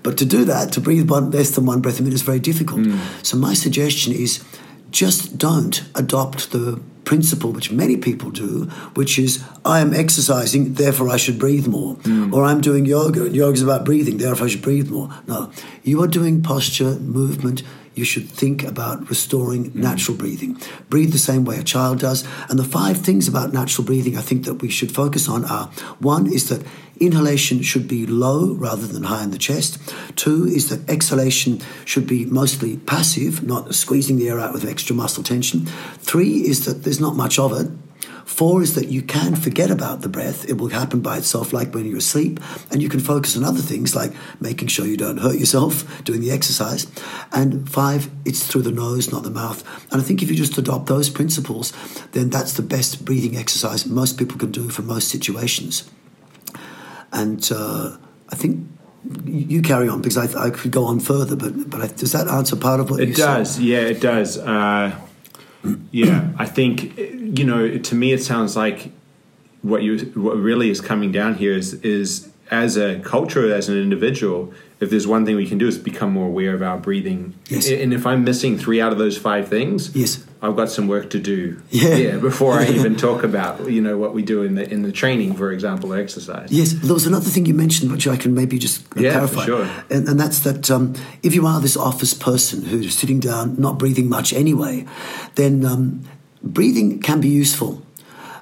Speaker 2: But to do that, to breathe one, less than one breath a minute is very difficult. Mm. So my suggestion is just don't adopt the principle which many people do, which is I am exercising, therefore I should breathe more. Mm. Or I'm doing yoga, and yoga is about breathing, therefore I should breathe more. No, you are doing posture, movement, you should think about restoring mm. natural breathing. Breathe the same way a child does. And the five things about natural breathing I think that we should focus on are one is that inhalation should be low rather than high in the chest. Two is that exhalation should be mostly passive, not squeezing the air out with extra muscle tension. Three is that there's not much of it. Four is that you can forget about the breath. It will happen by itself, like when you're asleep. And you can focus on other things, like making sure you don't hurt yourself doing the exercise. And five, it's through the nose, not the mouth. And I think if you just adopt those principles, then that's the best breathing exercise most people can do for most situations. And uh, I think you carry on because I, I, could go on further, but but I, does that answer part of what
Speaker 1: it does?
Speaker 2: Said?
Speaker 1: Yeah, it does. Uh, yeah, I think you know. To me, it sounds like what you what really is coming down here is is as a culture, as an individual, if there's one thing we can do is become more aware of our breathing.
Speaker 2: Yes.
Speaker 1: And if I'm missing three out of those five things,
Speaker 2: yes,
Speaker 1: I've got some work to do.
Speaker 2: Yeah.
Speaker 1: yeah before I even talk about you know what we do in the in the training, for example, exercise.
Speaker 2: Yes. There was another thing you mentioned, which I can maybe just
Speaker 1: yeah,
Speaker 2: clarify.
Speaker 1: sure.
Speaker 2: And, and that's that um, if you are this office person who's sitting down, not breathing much anyway, then um, breathing can be useful.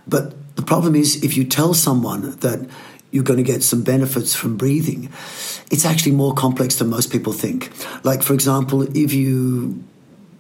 Speaker 2: But the problem is if you tell someone that you're going to get some benefits from breathing. It's actually more complex than most people think. Like, for example, if you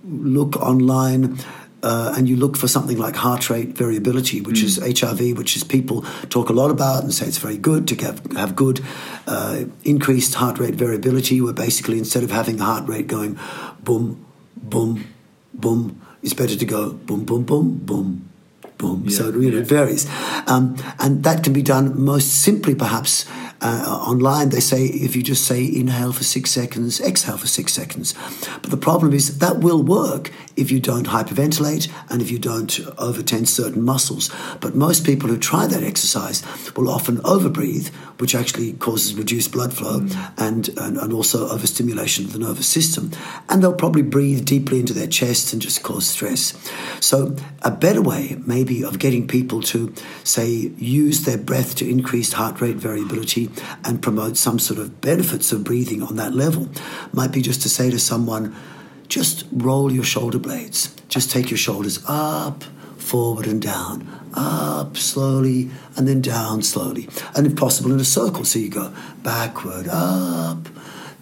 Speaker 2: look online uh, and you look for something like heart rate variability, which mm. is HRV, which is people talk a lot about and say it's very good to have, have good uh, increased heart rate variability, where basically instead of having the heart rate going boom, boom, boom, it's better to go boom, boom, boom, boom, boom. Yeah, so it really yeah. varies. Um, and that can be done most simply, perhaps, uh, online, they say if you just say inhale for six seconds, exhale for six seconds. But the problem is that will work if you don't hyperventilate and if you don't overtense certain muscles. But most people who try that exercise will often overbreathe, which actually causes reduced blood flow mm. and, and, and also overstimulation of the nervous system. And they'll probably breathe deeply into their chest and just cause stress. So, a better way, maybe, of getting people to, say, use their breath to increase heart rate variability and promote some sort of benefits of breathing on that level might be just to say to someone, just roll your shoulder blades. Just take your shoulders up, forward, and down. Up slowly, and then down slowly. And if possible, in a circle. So you go backward, up,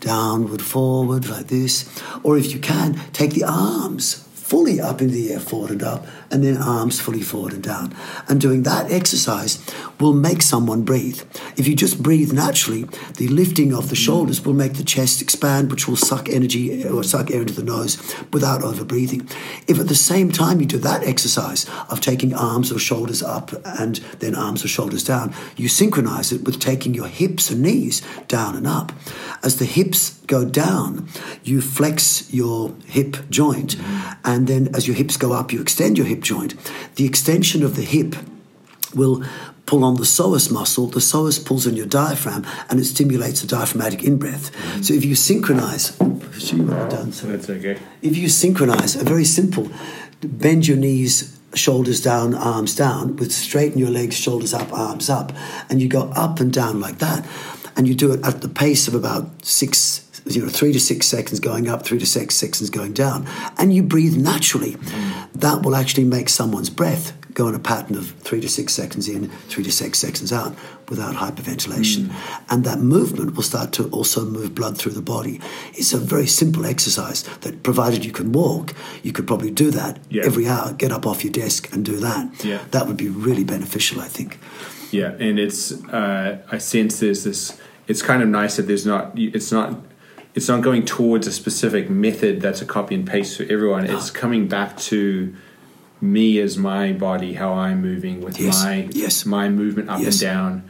Speaker 2: downward, forward, like this. Or if you can, take the arms fully up in the air, forward and up, and then arms fully forward and down. And doing that exercise will make someone breathe. If you just breathe naturally, the lifting of the shoulders will make the chest expand, which will suck energy or suck air into the nose without over breathing. If at the same time you do that exercise of taking arms or shoulders up and then arms or shoulders down, you synchronize it with taking your hips and knees down and up. As the hips go down, you flex your hip joint, and then as your hips go up, you extend your hip joint. The extension of the hip will pull on the psoas muscle. The psoas pulls on your diaphragm and it stimulates the diaphragmatic in breath. Mm-hmm. So if you synchronize, you what I've done. So
Speaker 1: That's okay.
Speaker 2: if you synchronize, a very simple, bend your knees, shoulders down, arms down, with straighten your legs, shoulders up, arms up, and you go up and down like that, and you do it at the pace of about six. You know, three to six seconds going up, three to six seconds going down, and you breathe naturally. That will actually make someone's breath go in a pattern of three to six seconds in, three to six seconds out without hyperventilation. And that movement will start to also move blood through the body. It's a very simple exercise that, provided you can walk, you could probably do that
Speaker 1: Yeah.
Speaker 2: every hour, get up off your desk and do that.
Speaker 1: Yeah.
Speaker 2: That would be really beneficial, I think.
Speaker 1: Yeah, and it's uh, I sense there's this. It's kind of nice that there's not. It's not. It's not going towards a specific method that's a copy and paste for everyone. It's coming back to me as my body, how I'm moving with
Speaker 2: Yes,
Speaker 1: my
Speaker 2: yes.
Speaker 1: my movement up
Speaker 2: Yes.
Speaker 1: and down,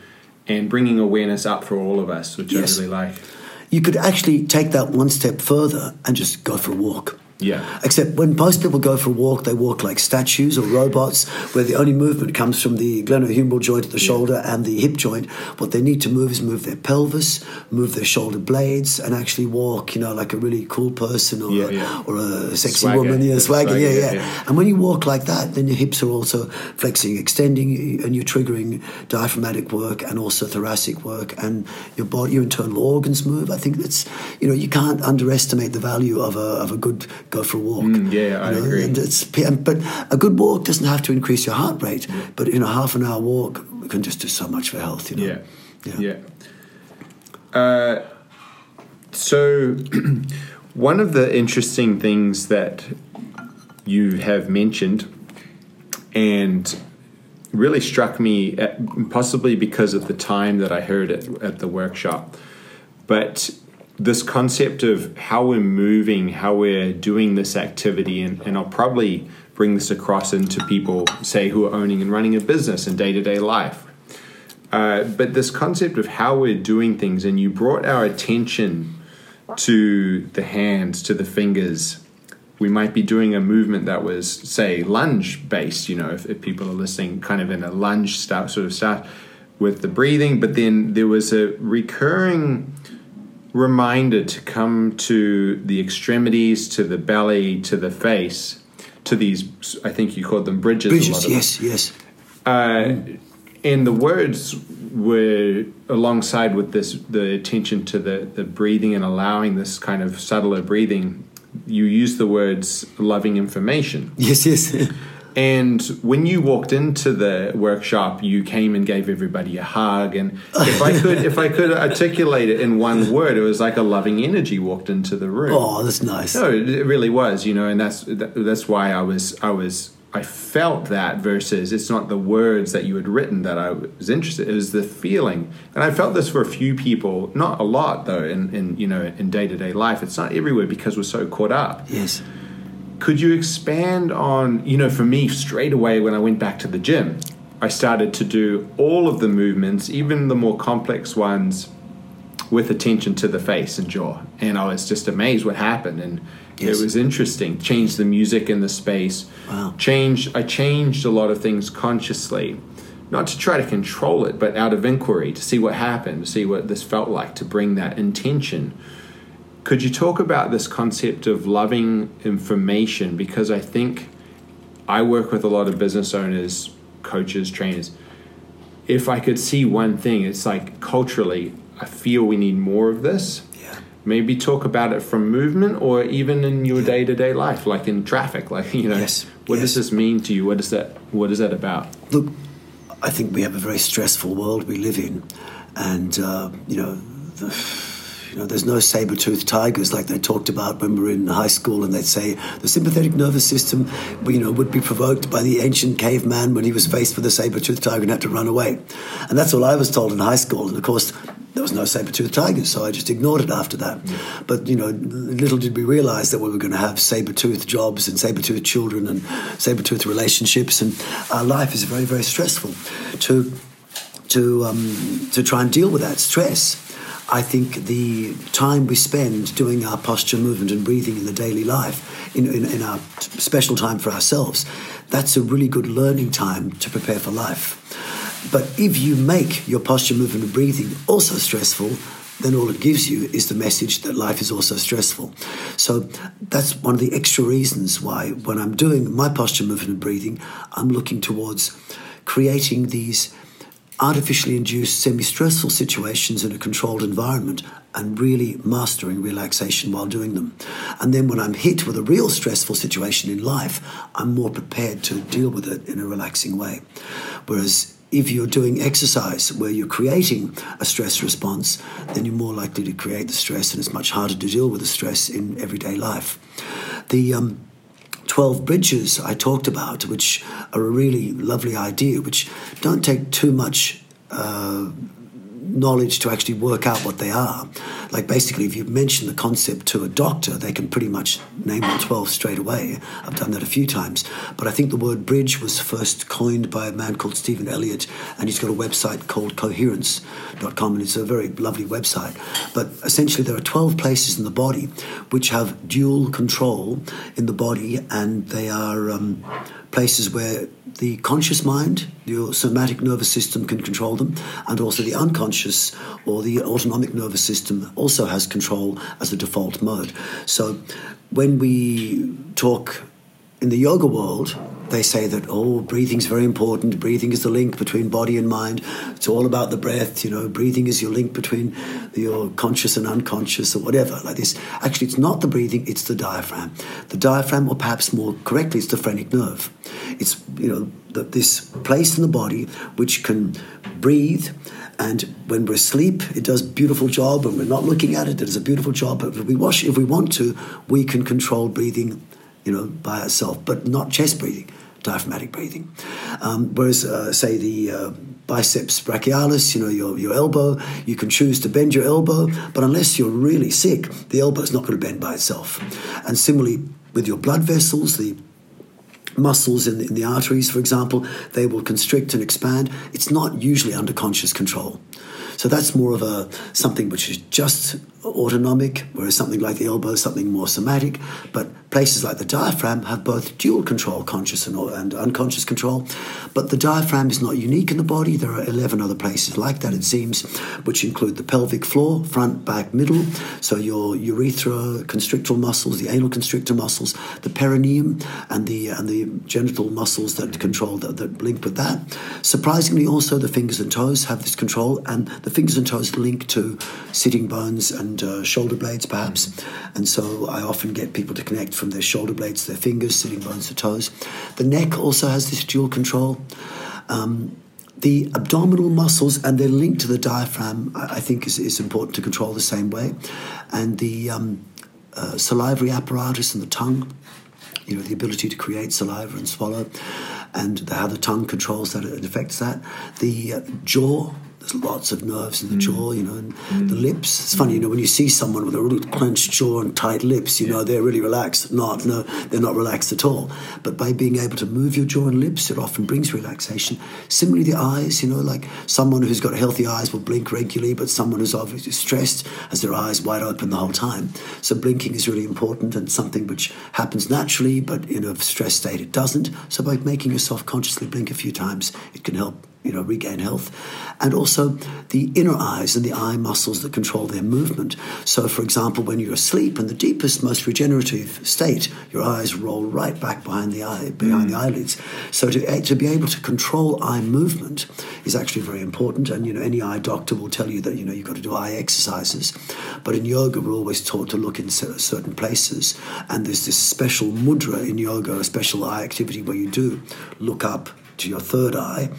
Speaker 1: and bringing awareness up for all of us, which
Speaker 2: Yes.
Speaker 1: I really like.
Speaker 2: You could actually take that one step further and just go for a walk.
Speaker 1: Yeah.
Speaker 2: Except when most people go for a walk, they walk like statues or robots, where the only movement comes from the glenohumeral joint at the shoulder and the hip joint. What they need to move is move their pelvis, move their shoulder blades, and actually walk, you know, like a really cool person or,
Speaker 1: Yeah,
Speaker 2: a,
Speaker 1: yeah.
Speaker 2: or a sexy
Speaker 1: Swagger.
Speaker 2: woman. Yeah, swagger,
Speaker 1: swagger,
Speaker 2: yeah,
Speaker 1: yeah,
Speaker 2: yeah,
Speaker 1: yeah.
Speaker 2: And when you walk like that, then your hips are also flexing, extending, and you're triggering diaphragmatic work and also thoracic work, and your body, your internal organs move. I think that's, you know, you can't underestimate the value of a, of a good go for a walk.
Speaker 1: Mm, yeah, I
Speaker 2: You know,
Speaker 1: agree.
Speaker 2: And it's, but a good walk doesn't have to increase your heart rate, but in a half an hour walk can just do so much for health. You know.
Speaker 1: Yeah. Yeah. Uh, so, one of the interesting things that you have mentioned and really struck me, at, possibly because of the time that I heard it at the workshop, but this concept of how we're moving, how we're doing this activity, and, and I'll probably bring this across into people, say, who are owning and running a business in day to day life. Uh, but this concept of how we're doing things, and you brought our attention to the hands, to the fingers. We might be doing a movement that was, say, lunge based, you know, if, if people are listening, kind of in a lunge start, sort of start with the breathing, but then there was a recurring reminder to come to the extremities, to the belly, to the face, to these, I think you called them bridges. a lot
Speaker 2: Bridges,
Speaker 1: of them.
Speaker 2: yes, yes.
Speaker 1: Uh, and the words were alongside with this the attention to the, the breathing and allowing this kind of subtler breathing you use the words loving information
Speaker 2: Yes, yes.
Speaker 1: and when you walked into the workshop you came and gave everybody a hug and if i could if i could articulate it in one word it was like a loving energy walked into the room
Speaker 2: oh, that's nice.
Speaker 1: no, it really was, you know, and that's that's why I was I was I felt that versus it's not the words that you had written that I was interested. It was the feeling, and I felt this for a few people, not a lot though. In, in you know in day to day life, it's not everywhere because we're so caught up.
Speaker 2: Yes.
Speaker 1: Could you expand on you know for me straight away when I went back to the gym, I started to do all of the movements, even the more complex ones with attention to the face and jaw. And I was just amazed what happened. And
Speaker 2: Yes.
Speaker 1: it was interesting. Changed the music in the space.
Speaker 2: Wow.
Speaker 1: Changed I changed a lot of things consciously. Not to try to control it, but out of inquiry to see what happened, to see what this felt like, to bring that intention. Could you talk about this concept of loving information? Because I think I work with a lot of business owners, coaches, trainers. If I could see one thing, it's like culturally, I feel we need more of this.
Speaker 2: Yeah.
Speaker 1: Maybe talk about it from movement or even in your day to day life, like in traffic. Like, you know,
Speaker 2: Yes,
Speaker 1: what
Speaker 2: yes.
Speaker 1: does this mean to you? What is that what is that about?
Speaker 2: Look, I think we have a very stressful world we live in, and uh, you know, the, You know, there's no saber-toothed tigers like they talked about when we were in high school, and they'd say the sympathetic nervous system, you know, would be provoked by the ancient caveman when he was faced with a saber-toothed tiger and had to run away. And that's all I was told in high school. And of course, there was no saber-toothed tigers, so I just ignored it after that. But you know, little did we realize that we were going to have saber-toothed jobs and saber-toothed children and saber-toothed relationships, and our life is very, very stressful. To to um, to try and deal with that stress. I think the time we spend doing our posture movement and breathing in the daily life, in, in, in, our special time for ourselves, that's a really good learning time to prepare for life. But if you make your posture movement and breathing also stressful, then all it gives you is the message that life is also stressful. So that's one of the extra reasons why, when I'm doing my posture movement and breathing, I'm looking towards creating these artificially induced semi stressful situations in a controlled environment and really mastering relaxation while doing them. And then when I'm hit with a real stressful situation in life, I'm more prepared to deal with it in a relaxing way. Whereas if you're doing exercise where you're creating a stress response, then you're more likely to create the stress, and it's much harder to deal with the stress in everyday life. The um, 12 bridges I talked about, which are a really lovely idea, which don't take too much uh, knowledge to actually work out what they are. Like basically, if you mention the concept to a doctor, they can pretty much name the 12 straight away. I've done that a few times. But I think the word bridge was first coined by a man called Stephen Elliott, and he's got a website called coherence.com, and it's a very lovely website. But essentially, there are 12 places in the body which have dual control in the body, and they are um, places where the conscious mind, your somatic nervous system can control them, and also the unconscious or the autonomic nervous system also has control as the default mode. So when we talk in the yoga world, they say that oh breathing is very important. Breathing is the link between body and mind. It's all about the breath you know. Breathing is your link between your conscious and unconscious or whatever like this. Actually it's not the breathing it's the diaphragm. The diaphragm or perhaps more correctly it's the phrenic nerve. It's you know the, this place in the body which can breathe and when we're asleep, it does beautiful job. When we're not looking at it, it does a beautiful job. But if we wash, if we want to, we can control breathing, you know, by itself, but not chest breathing diaphragmatic breathing. Um, whereas, uh, say, the uh, biceps brachialis, you know, your, your elbow, you can choose to bend your elbow, but unless you're really sick, the elbow is not going to bend by itself. And similarly, with your blood vessels, the muscles in the, in the arteries, for example, they will constrict and expand. It's not usually under conscious control. So that's more of a something which is just autonomic, whereas something like the elbow is something more somatic. But places like the diaphragm have both dual control, conscious and, and unconscious control. But the diaphragm is not unique in the body. There are 11 other places like that, it seems, which include the pelvic floor, front, back, middle. So your urethra, constrictor muscles, the anal constrictor muscles, the perineum, and the and the genital muscles that control that, that link with that. Surprisingly, also the fingers and toes have this control, and the fingers and toes link to sitting bones and and uh, shoulder blades, perhaps. And so I often get people to connect from their shoulder blades to their fingers, sitting bones to toes. The neck also has this dual control. Um, the abdominal muscles and their link to the diaphragm, I think, is, is important to control the same way. And the um, uh, salivary apparatus and the tongue, you know, the ability to create saliva and swallow, and how the tongue controls that, it affects that. The uh, jaw, there's lots of nerves in the mm. jaw, you know, and mm. the lips. It's funny, you know, when you see someone with a really clenched jaw and tight lips, you know, they're really relaxed. Not, no, they're not relaxed at all. But by being able to move your jaw and lips, it often brings relaxation. Similarly, the eyes, you know, like someone who's got healthy eyes will blink regularly, but someone who's obviously stressed has their eyes wide open the whole time. So blinking is really important and something which happens naturally, but in a stress state it doesn't. So by making yourself consciously blink a few times, it can help you know, regain health, and also the inner eyes and the eye muscles that control their movement. So, for example, when you're asleep in the deepest, most regenerative state, your eyes roll right back behind the eye, behind mm. the eyelids. So, to, eh, to be able to control eye movement is actually very important. And you know, any eye doctor will tell you that you know you've got to do eye exercises. But in yoga, we're always taught to look in certain places, and there's this special mudra in yoga, a special eye activity where you do look up to your third eye,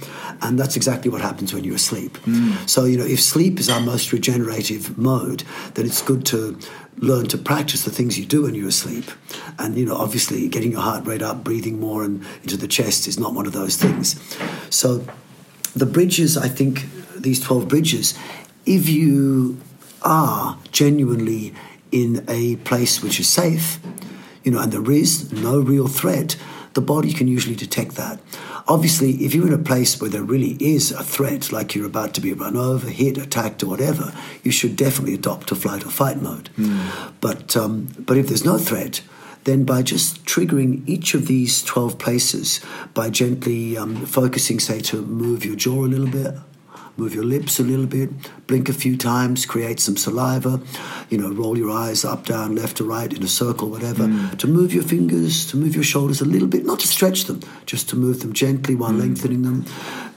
Speaker 2: and that's exactly what happens when you're asleep. Mm. So, you know, if sleep is our most regenerative mode, then it's good to learn to practice the things you do when you're asleep. And, you know, obviously getting your heart rate up, breathing more and into the chest is not one of those things. So, the bridges, I think, these 12 bridges, if you are genuinely in a place which is safe, you know, and there is no real threat, the body can usually detect that. Obviously, if you're in a place where there really is a threat, like you're about to be run over, hit, attacked, or whatever, you should definitely adopt a flight or fight mode. Mm. But um, but if there's no threat, then by just triggering each of these 12 places, by gently um, focusing, say, to move your jaw a little bit, move your lips a little bit, blink a few times, create some saliva, you know, roll your eyes up, down, left to right in a circle, whatever, mm. to move your fingers, to move your shoulders a little bit, not to stretch them, just to move them gently while mm. lengthening them,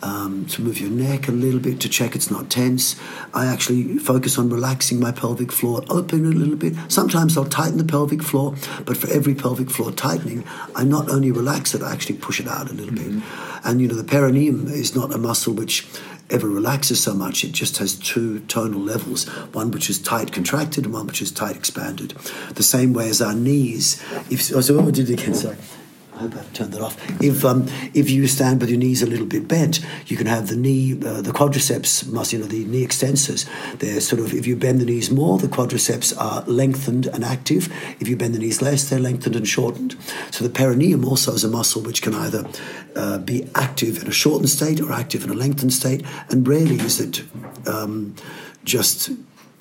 Speaker 2: um, to move your neck a little bit to check it's not tense. I actually focus on relaxing my pelvic floor, open a little bit. Sometimes I'll tighten the pelvic floor, but for every pelvic floor tightening, I not only relax it, I actually push it out a little mm-hmm. bit. And you know, the perineum is not a muscle which ever relaxes so much. It just has two tonal levels one which is tight contracted and one which is tight expanded. The same way as our knees. If, oh, so what we did it again? Sorry. Hope I've turned that off. If um, if you stand with your knees a little bit bent, you can have the knee, uh, the quadriceps muscle, you know, the knee extensors. They're sort of if you bend the knees more, the quadriceps are lengthened and active. If you bend the knees less, they're lengthened and shortened. So the perineum also is a muscle which can either uh, be active in a shortened state or active in a lengthened state, and rarely is it um, just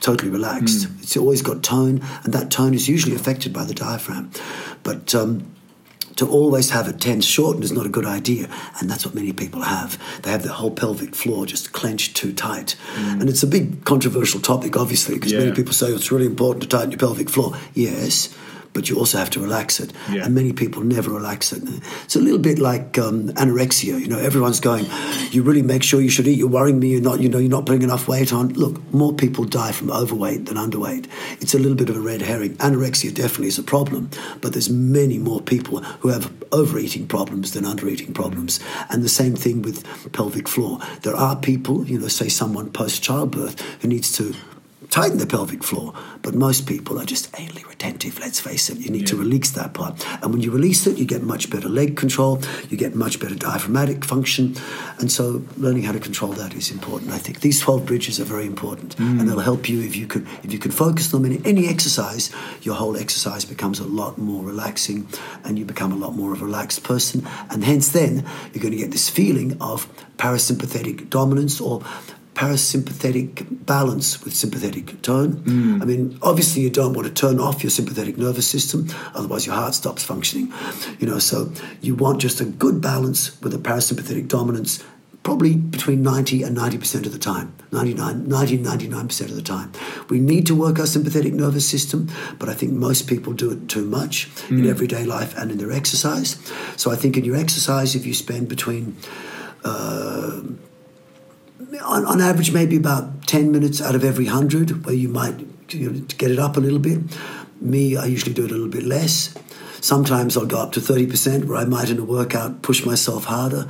Speaker 2: totally relaxed. Mm. It's always got tone, and that tone is usually affected by the diaphragm. But um, to always have it tense shortened is not a good idea. And that's what many people have. They have the whole pelvic floor just clenched too tight. Mm. And it's a big controversial topic, obviously, because yeah. many people say it's really important to tighten your pelvic floor. Yes but you also have to relax it. Yeah. And many people never relax it. It's a little bit like um, anorexia. You know, everyone's going, "You really make sure you should eat. You're worrying me. You're not. You know, you're not putting enough weight on." Look, more people die from overweight than underweight. It's a little bit of a red herring. Anorexia definitely is a problem, but there's many more people who have overeating problems than undereating problems. And the same thing with pelvic floor. There are people, you know, say someone post childbirth who needs to tighten the pelvic floor. But most people are just anally retentive, let's face it. You need yeah. to release that part. And when you release it, you get much better leg control, you get much better diaphragmatic function. And so learning how to control that is important, I think. These 12 bridges are very important mm. and they'll help you if you can if you can focus them in any exercise, your whole exercise becomes a lot more relaxing and you become a lot more of a relaxed person. And hence then you're going to get this feeling of parasympathetic dominance or parasympathetic balance with sympathetic tone. Mm. I mean, obviously, you don't want to turn off your sympathetic nervous system, otherwise, your heart stops functioning. You know, so you want just a good balance with a parasympathetic dominance. Probably between 90 and 90% of the time, 99, 90, 99% of the time. We need to work our sympathetic nervous system, but I think most people do it too much mm. in everyday life and in their exercise. So I think in your exercise, if you spend between uh, on, on average, maybe about 10 minutes out of every 100 where you might you know, get it up a little bit. Me, I usually do it a little bit less. Sometimes I'll go up to 30% where I might in a workout push myself harder.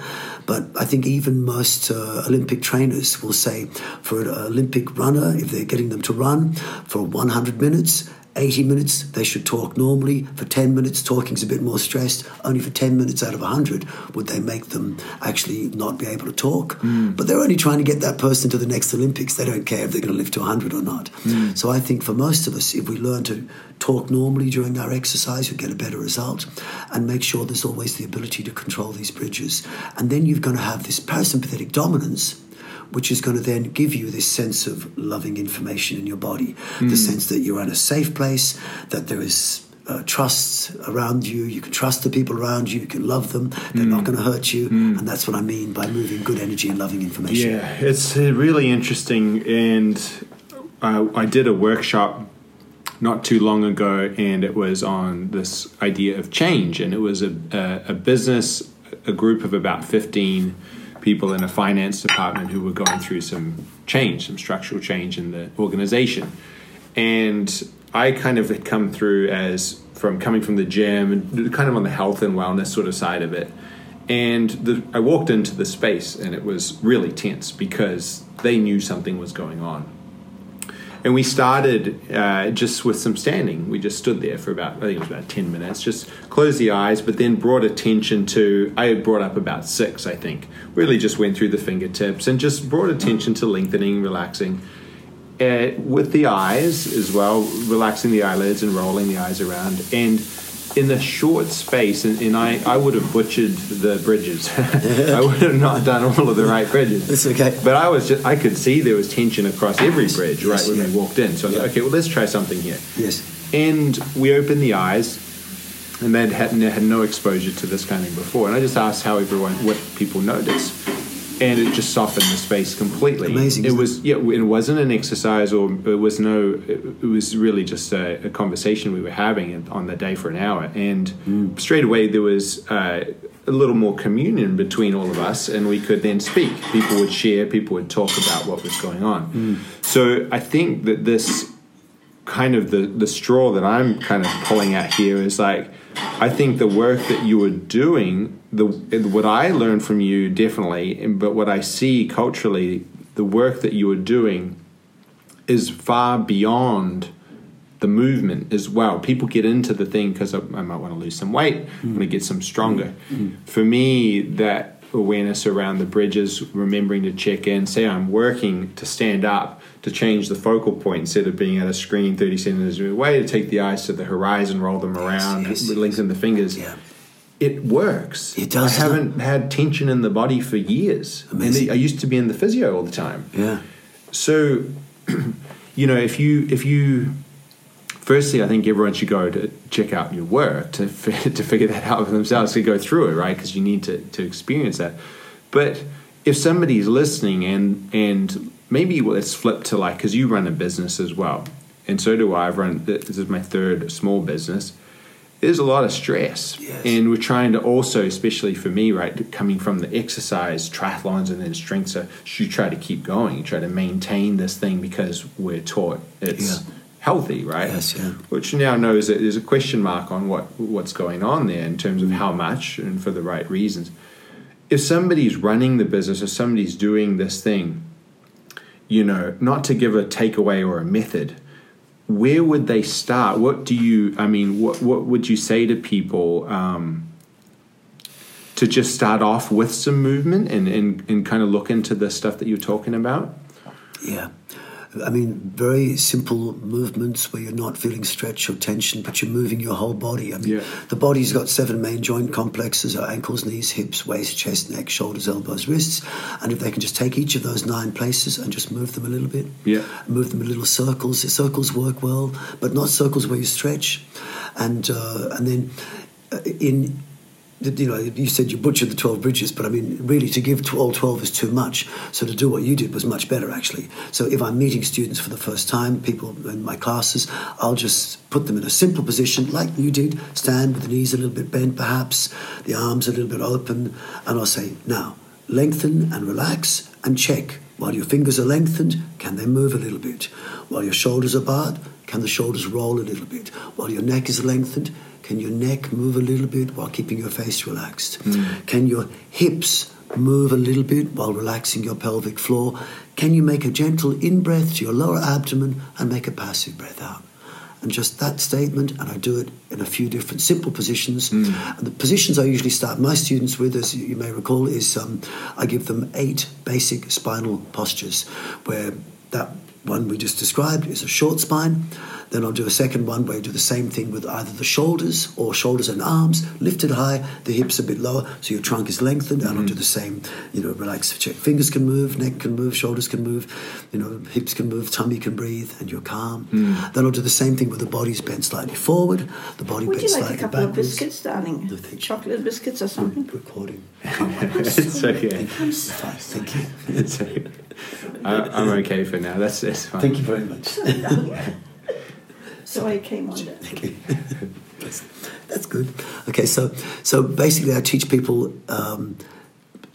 Speaker 2: But I think even most uh, Olympic trainers will say for an Olympic runner, if they're getting them to run for 100 minutes, 80 minutes, they should talk normally. For 10 minutes, talking's a bit more stressed. Only for 10 minutes out of 100 would they make them actually not be able to talk. Mm. But they're only trying to get that person to the next Olympics. They don't care if they're going to live to 100 or not. Mm. So I think for most of us, if we learn to talk normally during our exercise, we get a better result. And make sure there's always the ability to control these bridges. And then you're going to have this parasympathetic dominance which is going to then give you this sense of loving information in your body, mm. the sense that you're in a safe place, that there is uh, trust around you. You can trust the people around you. You can love them. They're mm. not going to hurt you. Mm. And that's what I mean by moving good energy and loving information.
Speaker 1: Yeah, it's really interesting. And uh, I did a workshop not too long ago, and it was on this idea of change. And it was a, a, a business, a group of about 15 people in a finance department who were going through some change, some structural change in the organization. And I kind of had come through as from coming from the gym and kind of on the health and wellness sort of side of it. And the, I walked into the space and it was really tense because they knew something was going on. And we started uh, just with some standing. We just stood there for about, I think it was about 10 minutes, just closed the eyes, but then brought attention to, I brought up about six, I think. Really just went through the fingertips and just brought attention to lengthening, relaxing. Uh, with the eyes as well, relaxing the eyelids and rolling the eyes around. And in a short space, and, and I, I would have butchered the bridges. I would have not done all of the right bridges.
Speaker 2: That's okay.
Speaker 1: But I was just, I could see there was tension across every bridge right
Speaker 2: Yes,
Speaker 1: when
Speaker 2: yeah.
Speaker 1: we walked in. So I
Speaker 2: Yeah.
Speaker 1: thought, okay, well, let's try something here.
Speaker 2: Yes.
Speaker 1: And we opened the eyes, and they'd had, had no exposure to this kind of thing before. And I just asked how everyone, what people noticed. And it just softened the space completely.
Speaker 2: Amazing,
Speaker 1: It was yeah. It wasn't an exercise, or it was no. It, it was really just a, a conversation we were having on the day for an hour. And
Speaker 2: Mm.
Speaker 1: straight away there was uh, a little more communion between all of us, and we could then speak. People would share. People would talk about what was going on.
Speaker 2: Mm.
Speaker 1: So I think that this kind of the the straw that I'm kind of pulling at here is like I think the work that you are doing the what I learned from you definitely but what I see culturally the work that you are doing is far beyond the movement as well. People get into the thing because I, I might want to lose some weight, I want to get some stronger. Mm. Mm. For me, that awareness around the bridges, remembering to check in, say I'm working to stand up, to change the focal point instead of being at a screen 30 centimeters away, to take the eyes to the horizon, roll them around,
Speaker 2: yes, yes.
Speaker 1: lengthen the fingers.
Speaker 2: Yeah.
Speaker 1: It works.
Speaker 2: It does,
Speaker 1: I haven't had tension in the body for years.
Speaker 2: Amazing.
Speaker 1: And I used to be in the physio all the time.
Speaker 2: Yeah.
Speaker 1: So, you know, if you if you firstly, I think everyone should go to check out your work to to figure that out for themselves to go through it, right? Because you need to to experience that. But if somebody's listening and and maybe let's flip to like because you run a business as well, and so do I. I've run this is my third small business. There's a lot of stress,
Speaker 2: Yes.
Speaker 1: and we're trying to also, especially for me, right, coming from the exercise, triathlons, and then strength. So you try to keep going, you try to maintain this thing because we're taught it's
Speaker 2: Yeah.
Speaker 1: Healthy, right?
Speaker 2: Yes, yeah.
Speaker 1: Which now knows that there's a question mark on what what's going on there in terms of how much and for the right reasons. If somebody's running the business or somebody's doing this thing, you know, not to give a takeaway or a method, where would they start? What do you? I mean, what what would you say to people? Um, to just start off with some movement and, and, and kind of look into the stuff that you're talking about?
Speaker 2: Yeah. I mean, very simple movements where you're not feeling stretch or tension, but you're moving your whole body. I mean,
Speaker 1: Yeah.
Speaker 2: the body's got seven main joint complexes our ankles, knees, hips, waist, chest, neck, shoulders, elbows, wrists. And if they can just take each of those nine places and just move them a little bit,
Speaker 1: Yeah.
Speaker 2: move them in little circles. Circles work well, but not circles where you stretch. And, uh, and then uh, in you know, you said you butchered the 12 bridges, but I mean, really, to give all 12 is too much. So to do what you did was much better, actually. So if I'm meeting students for the first time, people in my classes, I'll just put them in a simple position, like you did, stand with the knees a little bit bent, perhaps, the arms a little bit open, and I'll say, now, lengthen and relax and check. While your fingers are lengthened, can they move a little bit? While your shoulders are barred, can the shoulders roll a little bit? While your neck is lengthened, can your neck move a little bit while keeping your face relaxed? Can your hips move a little bit while relaxing your pelvic floor? Can you make a gentle in breath to your lower abdomen and make a passive breath out? And just that statement, and I do it in a few different simple positions. And the positions I usually start my students with, as you may recall, is um, I give them eight basic spinal postures, where that one we just described is a short spine. Then I'll do a second one where I do the same thing with either the shoulders or shoulders and arms lifted high, the hips a bit lower, so your trunk is lengthened. And I'll do mm-hmm. the same, you know, relax, check. Fingers can move, neck can move, shoulders can move, you know, hips can move, tummy can breathe, and you're calm. Hmm. Then I'll do the same thing with the body's bent slightly forward, the body
Speaker 3: Would
Speaker 2: bent
Speaker 3: you like a
Speaker 2: slightly
Speaker 3: couple of biscuits, darling?
Speaker 2: No, thank you.
Speaker 3: Chocolate biscuits or something?
Speaker 2: Recording.
Speaker 1: it's okay.
Speaker 3: I'm so
Speaker 2: thank you.
Speaker 1: It's okay. I, I'm okay for now. That's, that's fine.
Speaker 2: Thank you very much.
Speaker 3: So I came on that.
Speaker 2: That's, that's good. Okay, so so basically, I teach people um,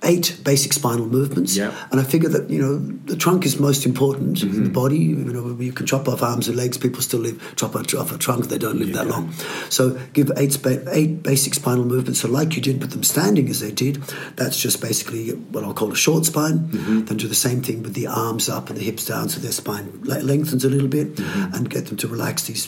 Speaker 2: eight basic spinal movements.
Speaker 1: Yeah.
Speaker 2: And I figure that, you know, the trunk is most important in
Speaker 1: Mm-hmm.
Speaker 2: the body. You know, you can chop off arms and legs. People still live, chop off a trunk, they don't live that long. So give eight, spa- eight basic spinal movements. So, like you did with them standing as they did, that's just basically what I'll call a short spine.
Speaker 1: Mm-hmm.
Speaker 2: Then do the same thing with the arms up and the hips down so their spine lengthens a little bit
Speaker 1: Mm-hmm.
Speaker 2: and get them to relax these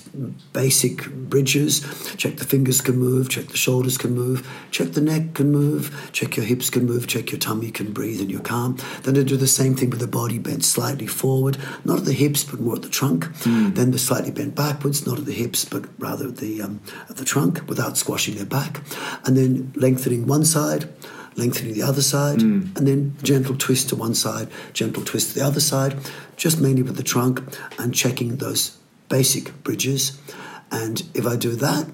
Speaker 2: basic bridges. Check the fingers can move, check the shoulders can move, check the neck can move, check your hips can move, check your tummy can breathe and you're calm. Then to do the same thing with the body bent slightly forward, not at the hips but more at the trunk. Then the slightly bent backwards, not at the hips but rather at the um, at the trunk without squashing their back. And then lengthening one side, lengthening the other side, and then gentle twist to one side, gentle twist to the other side, just mainly with the trunk and checking those basic bridges. And if I do that,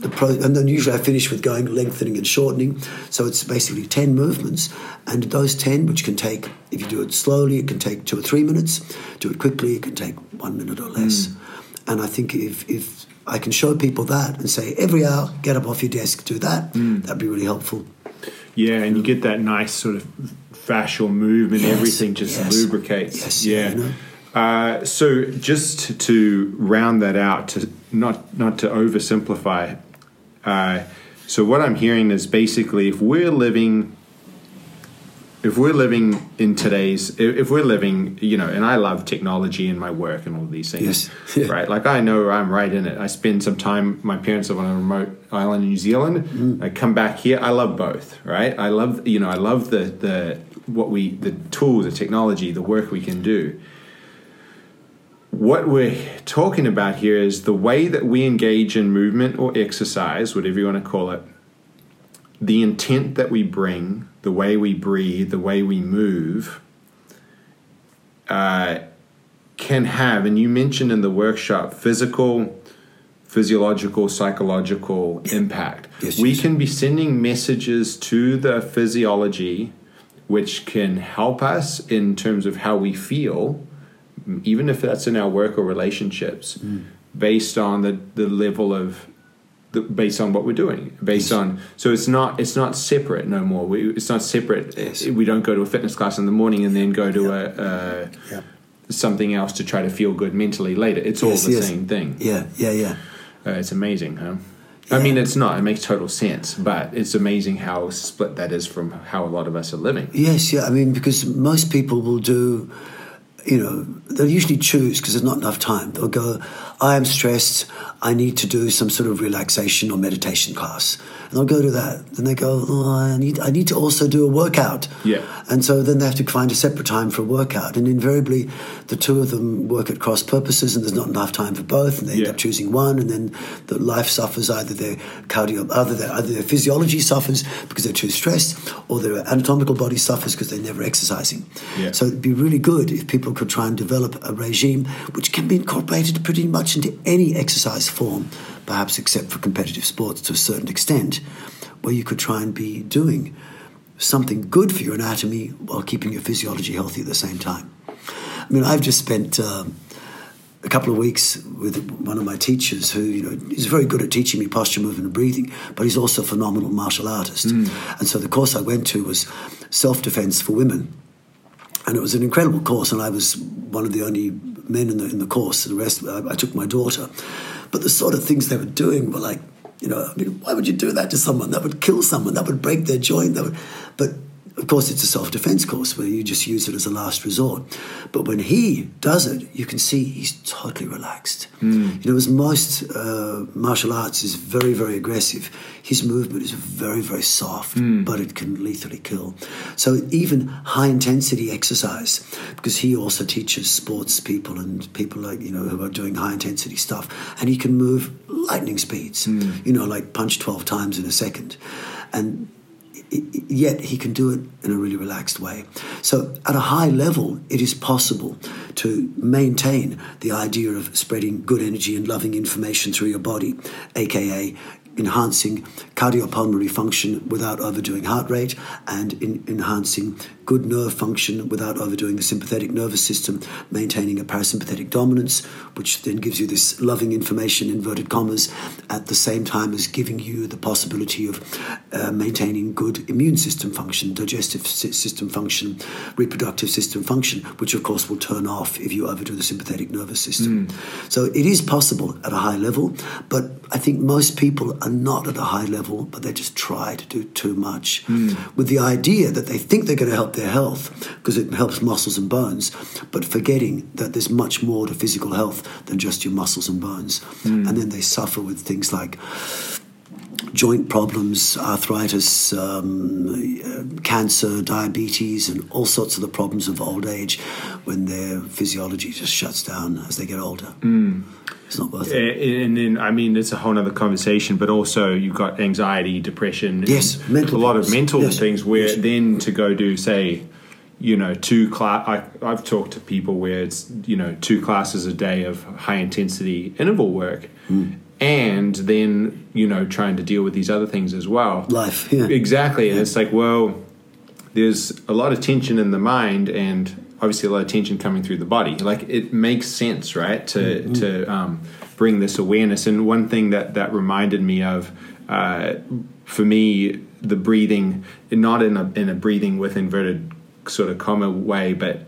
Speaker 2: the pro, and then usually I finish with going lengthening and shortening. So it's basically 10 movements. And those 10, which can take, if you do it slowly, it can take two or three minutes. Do it quickly, it can take one minute or less. And I think if, if I can show people that and say, every hour, get up off your desk, do that, that'd be really helpful.
Speaker 1: Yeah, and you get that nice sort of fascial movement.
Speaker 2: Yes,
Speaker 1: Everything just
Speaker 2: yes.
Speaker 1: lubricates.
Speaker 2: Yes,
Speaker 1: yeah.
Speaker 2: you know.
Speaker 1: Uh, so just to round that out, to not not to oversimplify. Uh, so what I'm hearing is basically if we're living if we're living in today's if we're living you know and i love technology and my work and all of these things
Speaker 2: Yes. Yeah.
Speaker 1: right like i know i'm right in it i spend some time my parents live on a remote island in new zealand
Speaker 2: Mm.
Speaker 1: i come back here i love both right i love you know i love the the what we the tools the technology the work we can do what we're talking about here is the way that we engage in movement or exercise whatever you want to call it the intent that we bring, the way we breathe, the way we move, uh, can have, and you mentioned in the workshop, physical, physiological, psychological impact.
Speaker 2: Yes,
Speaker 1: we
Speaker 2: yes.
Speaker 1: can be sending messages to the physiology which can help us in terms of how we feel, even if that's in our work or relationships,
Speaker 2: Mm.
Speaker 1: based on the, the level of the, based on what we're doing based on so it's not it's not separate no more we, it's not separate
Speaker 2: Yes.
Speaker 1: we don't go to a fitness class in the morning and then go to a, a
Speaker 2: Yeah.
Speaker 1: something else to try to feel good mentally later it's all the
Speaker 2: yes.
Speaker 1: same thing
Speaker 2: Yeah, yeah, yeah.
Speaker 1: uh, it's amazing huh I mean, it's not. It makes total sense, but it's amazing how split that is from how a lot of us are living.
Speaker 2: Yes, yeah. I mean, because most people will do, you know, they'll usually choose because there's not enough time. They'll go, I am stressed. I need to do some sort of relaxation or meditation class. And they'll go to that. Then they go, oh, I need, I need to also do a workout.
Speaker 1: Yeah.
Speaker 2: And so then they have to find a separate time for a workout. And invariably, the two of them work at cross purposes, and there's not enough time for both. And they end up choosing one, and then the life suffers. Either their cardio, either their, either their physiology suffers because they're too stressed, or their anatomical body suffers because they're never exercising.
Speaker 1: Yeah.
Speaker 2: So it'd be really good if people could try and develop a regime which can be incorporated pretty much into any exercise form, perhaps except for competitive sports to a certain extent, where you could try and be doing something good for your anatomy while keeping your physiology healthy at the same time. I mean, I've just spent um, a couple of weeks with one of my teachers who, you know, is very good at teaching me posture, movement, and breathing, but he's also a phenomenal martial artist. And so the course I went to was self defense for women. And it was an incredible course, and I was one of the only men in the, in the course. The rest, I, I took my daughter. But the sort of things they were doing were like, you know, I mean, why would you do that to someone? That would kill someone. That would break their joint. That would, but of course, it's a self defense course where you just use it as a last resort. But when he does it, you can see he's totally relaxed. Hmm. You know, as most uh, martial arts is very, very aggressive, his movement is very, very soft, hmm. but it can lethally kill. So even high intensity exercise, because he also teaches sports people and people like you know who are doing high intensity stuff, and he can move lightning speeds. Hmm. You know, like punch twelve times in a second, and yet he can do it in a really relaxed way. So, at a high level, it is possible to maintain the idea of spreading good energy and loving information through your body, aka enhancing cardiopulmonary function without overdoing heart rate and in enhancing good nerve function without overdoing the sympathetic nervous system, maintaining a parasympathetic dominance, which then gives you this loving information, inverted commas, at the same time as giving you the possibility of uh, maintaining good immune system function, digestive system function, reproductive system function, which of course will turn off if you overdo the sympathetic nervous system. Mm. So it is possible at a high level, but I think most people are not at a high level, but they just try to do too much mm. with the idea that they think they're going to help their health because it helps muscles and bones, but forgetting that there's much more to physical health than just your muscles and bones. Mm. And then they suffer with things like joint problems, arthritis, um, cancer, diabetes, and all sorts of the problems of old age when their physiology just shuts down as they get older. Mm. It's not worth it.
Speaker 1: And then, I mean, it's a whole other conversation, but also you've got anxiety, depression,
Speaker 2: yes, mental
Speaker 1: a lot of mental yes. things where yes. then to go do, say, you know, two class. I, I've talked to people where it's you know two classes a day of high intensity interval work, mm and then you know trying to deal with these other things as well
Speaker 2: life yeah.
Speaker 1: exactly and it's like well there's a lot of tension in the mind and obviously a lot of tension coming through the body like it makes sense right to mm-hmm. to um, bring this awareness and one thing that that reminded me of uh, for me the breathing not in a in a breathing with inverted sort of comma way but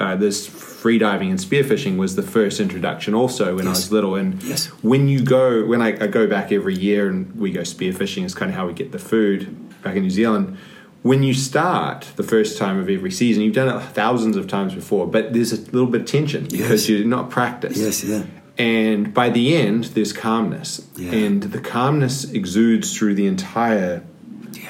Speaker 1: uh, this freediving and spearfishing was the first introduction also when yes. I was little. And
Speaker 2: yes.
Speaker 1: when you go, when I, I, go back every year and we go spearfishing, is kind of how we get the food back in New Zealand. When you start the first time of every season, you've done it thousands of times before, but there's a little bit of tension yes. because you're not practiced.
Speaker 2: Yes, yeah.
Speaker 1: And by the end, there's calmness. Yeah. And the calmness exudes through the entire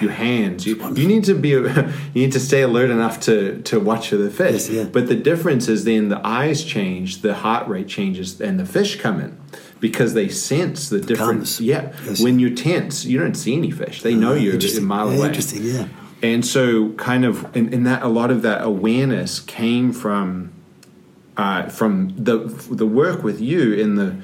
Speaker 1: your hands. You, you need to be you need to stay alert enough to to watch the fish.
Speaker 2: Yes, yeah.
Speaker 1: But the difference is then the eyes change, the heart rate changes, and the fish come in because they sense the difference. Yeah, yes. when you're tense, you don't see any fish. They know uh, you're a mile
Speaker 2: yeah,
Speaker 1: away.
Speaker 2: Interesting, yeah.
Speaker 1: And so, kind of, in, in that, a lot of that awareness came from uh, from the the work with you in the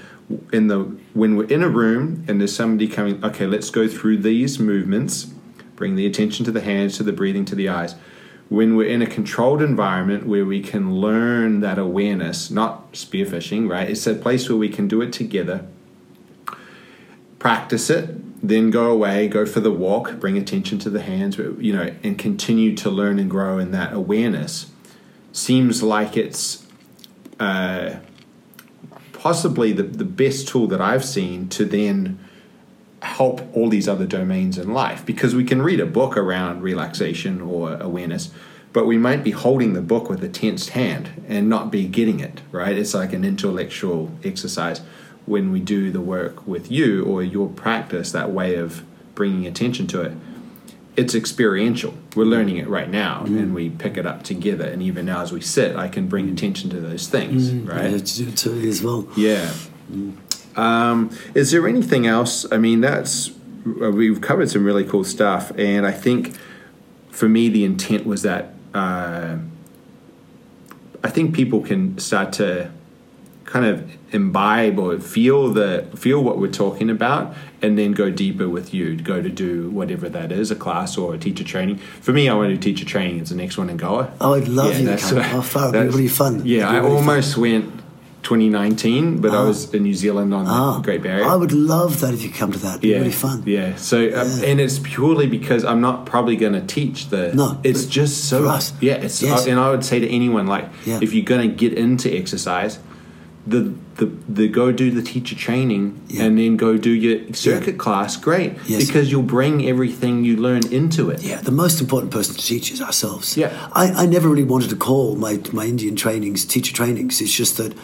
Speaker 1: in the when we're in a room and there's somebody coming. Okay, let's go through these movements Bring the attention to the hands, to the breathing, to the eyes. When we're in a controlled environment where we can learn that awareness, not spearfishing, right? It's a place where we can do it together, practice it, then go away, go for the walk, bring attention to the hands, you know, and continue to learn and grow in that awareness. Seems like it's uh, possibly the, the best tool that I've seen to then help all these other domains in life because we can read a book around relaxation or awareness but we might be holding the book with a tensed hand and not be getting it right it's like an intellectual exercise when we do the work with you or your practice that way of bringing attention to it it's experiential we're learning it right now mm. and we pick it up together and even now as we sit i can bring attention to those things mm. right
Speaker 2: yeah, to, as well
Speaker 1: yeah mm. Um, is there anything else? I mean, that's uh, we've covered some really cool stuff, and I think for me the intent was that uh, I think people can start to kind of imbibe or feel the feel what we're talking about and then go deeper with you go to do whatever that is a class or a teacher training for me i want to do teacher training it's the next one in goa
Speaker 2: oh i'd love yeah, you to come. oh, far, be really fun
Speaker 1: yeah i
Speaker 2: really
Speaker 1: almost fun. went 2019, but I was in New Zealand on the Great Barrier.
Speaker 2: I would love that if you come to that. It'd be
Speaker 1: yeah,
Speaker 2: really fun.
Speaker 1: Yeah. So, um, yeah. Um, and it's purely because I'm not probably going to teach the.
Speaker 2: No.
Speaker 1: It's just so. Yeah. It's, yes. and I would say to anyone, like,
Speaker 2: yeah.
Speaker 1: if you're going to get into exercise, the the, the go do the teacher training yeah. and then go do your circuit yeah. class, great.
Speaker 2: Yes.
Speaker 1: Because you'll bring everything you learn into it.
Speaker 2: Yeah, the most important person to teach is ourselves.
Speaker 1: Yeah.
Speaker 2: I, I never really wanted to call my, my Indian trainings teacher trainings. It's just that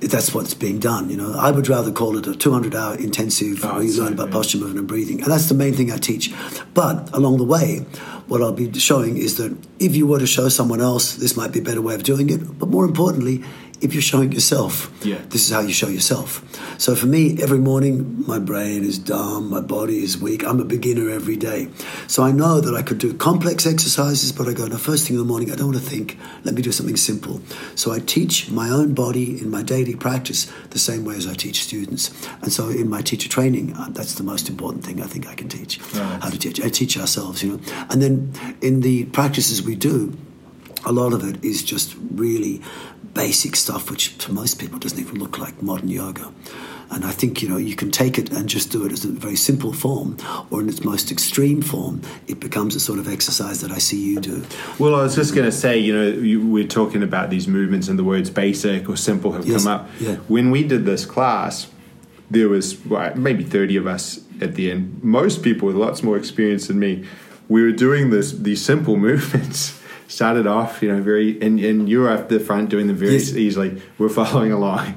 Speaker 2: that's what's being done. You know, I would rather call it a 200 hour intensive oh, where you learn about yeah. posture movement and breathing, and that's the main thing I teach. But along the way, what I'll be showing is that if you were to show someone else, this might be a better way of doing it. But more importantly, if you're showing yourself.
Speaker 1: Yeah.
Speaker 2: This is how you show yourself. So for me, every morning, my brain is dumb, my body is weak. I'm a beginner every day. So I know that I could do complex exercises, but I go, no, first thing in the morning, I don't want to think. Let me do something simple. So I teach my own body in my daily practice the same way as I teach students. And so in my teacher training, uh, that's the most important thing I think I can teach.
Speaker 1: Right.
Speaker 2: How to teach. I teach ourselves, you know. And then in the practices we do, a lot of it is just really basic stuff, which to most people doesn't even look like modern yoga. And I think you know you can take it and just do it as a very simple form, or in its most extreme form, it becomes a sort of exercise that I see you do.
Speaker 1: Well, I was just going to say, you know, you, we're talking about these movements and the words basic or simple have
Speaker 2: Yes,
Speaker 1: come up.
Speaker 2: yeah.
Speaker 1: When we did this class, there was well, maybe 30 of us at the end. Most people with lots more experience than me. We were doing this these simple movements. Started off, you know, very, and, and you were up the front doing them very
Speaker 2: Yes.
Speaker 1: easily. We're following along.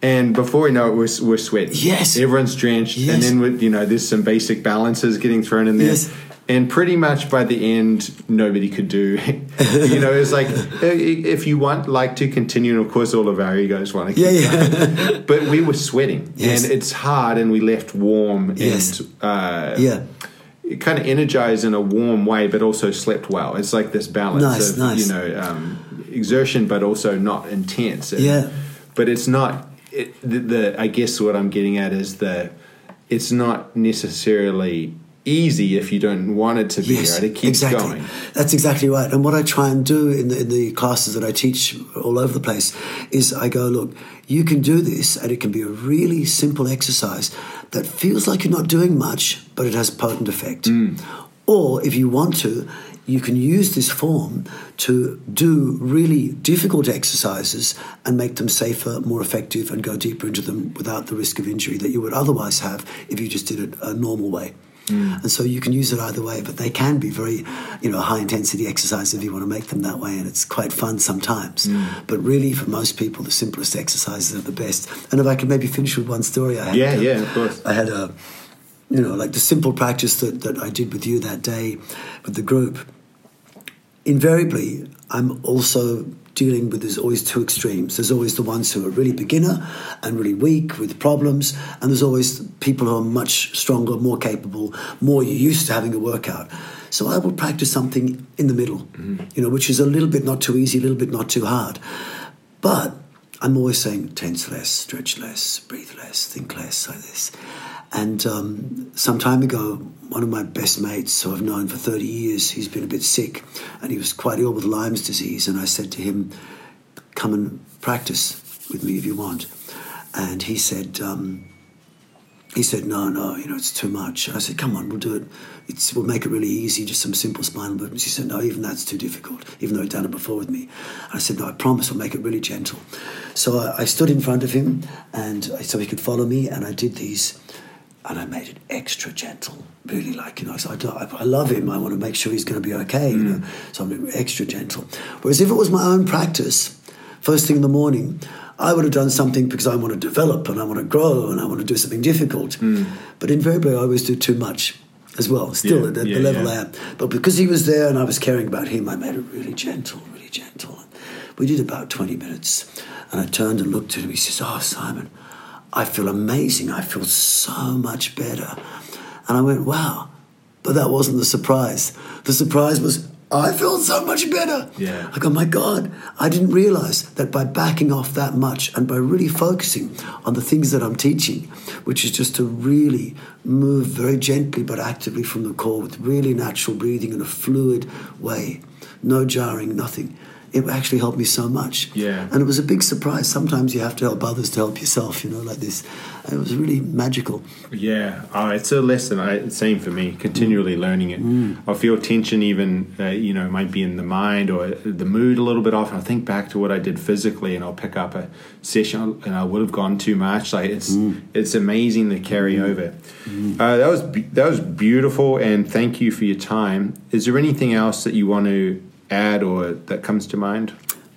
Speaker 1: And before we know it, we're, we're sweating.
Speaker 2: Yes.
Speaker 1: Everyone's drenched.
Speaker 2: Yes.
Speaker 1: And then, with, you know, there's some basic balances getting thrown in there.
Speaker 2: Yes.
Speaker 1: And pretty much by the end, nobody could do. you know, it's like if you want like to continue, and of course, all of our egos want to.
Speaker 2: Yeah, yeah.
Speaker 1: but we were sweating,
Speaker 2: Yes.
Speaker 1: and it's hard, and we left warm
Speaker 2: Yes.
Speaker 1: and uh,
Speaker 2: Yeah.
Speaker 1: Kind of energized in a warm way, but also slept well. It's like this balance
Speaker 2: Nice,
Speaker 1: of
Speaker 2: nice.
Speaker 1: you know um, exertion, but also not intense. And-
Speaker 2: Yeah.
Speaker 1: but it's not. It, the, the I guess what I'm getting at is the it's not necessarily easy if you don't want it to be. right? It keeps
Speaker 2: exactly.
Speaker 1: going.
Speaker 2: That's exactly right. And what I try and do in the, in the classes that I teach all over the place is I go, look, you can do this, and it can be a really simple exercise that feels like you're not doing much, but it has potent effect. Mm. Or if you want to, you can use this form to do really difficult exercises and make them safer, more effective, and go deeper into them without the risk of injury that you would otherwise have if you just did it a normal way. Mm. And so you can use it either way, but they can be very, you know, high intensity exercises if you want to make them that way, and it's quite fun sometimes. Mm. But really, for most people, the simplest exercises are the best. And if I could maybe finish with one story, I had
Speaker 1: Yeah, yeah, of course.
Speaker 2: I had a, you know, like the simple practice that, that I did with you that day with the group. Invariably, I'm also dealing with there's always two extremes. There's always the ones who are really beginner and really weak with problems, and there's always people who are much stronger, more capable, more used to having a workout. So I will practice something in the middle, mm-hmm. you know, which is a little bit not too easy, a little bit not too hard. But I'm always saying tense less, stretch less, breathe less, think less, like this. And um, some time ago, one of my best mates, who I've known for 30 years, he's been a bit sick and he was quite ill with Lyme's disease. And I said to him, Come and practice with me if you want. And he said, um, he said, no, no, you know, it's too much. I said, come on, we'll do it. It's, we'll make it really easy, just some simple spinal movements. He said, no, even that's too difficult, even though he'd done it before with me. I said, no, I promise we'll make it really gentle. So I, I stood in front of him, and I, so he could follow me, and I did these, and I made it extra gentle, really like, you know, so I, I, I love him. I want to make sure he's going to be okay, you know, mm. so I'm extra gentle. Whereas if it was my own practice, first thing in the morning, I would have done something because I want to develop and I want to grow and I want to do something difficult. Mm. But invariably, I always do too much as well, still
Speaker 1: Yeah,
Speaker 2: at the,
Speaker 1: yeah,
Speaker 2: the level
Speaker 1: yeah.
Speaker 2: I am. But because he was there and I was caring about him, I made it really gentle, really gentle. We did about 20 minutes. And I turned and looked at him. He says, Oh, Simon, I feel amazing. I feel so much better. And I went, Wow. But that wasn't the surprise. The surprise was, I feel so much better.
Speaker 1: Yeah.
Speaker 2: I go, my God, I didn't realize that by backing off that much and by really focusing on the things that I'm teaching, which is just to really move very gently but actively from the core with really natural breathing in a fluid way, no jarring, nothing. It actually helped me so much.
Speaker 1: Yeah.
Speaker 2: And it was a big surprise. Sometimes you have to help others to help yourself, you know, like this. It was really magical.
Speaker 1: Yeah, oh, it's a lesson. I, same for me. Continually learning it.
Speaker 2: Mm.
Speaker 1: I feel tension, even uh, you know, might be in the mind or the mood a little bit off. And I think back to what I did physically, and I'll pick up a session, and I would have gone too much. Like it's
Speaker 2: Mm.
Speaker 1: it's amazing the carry over. Uh, that was that was beautiful, and thank you for your time. Is there anything else that you want to add or that comes to mind?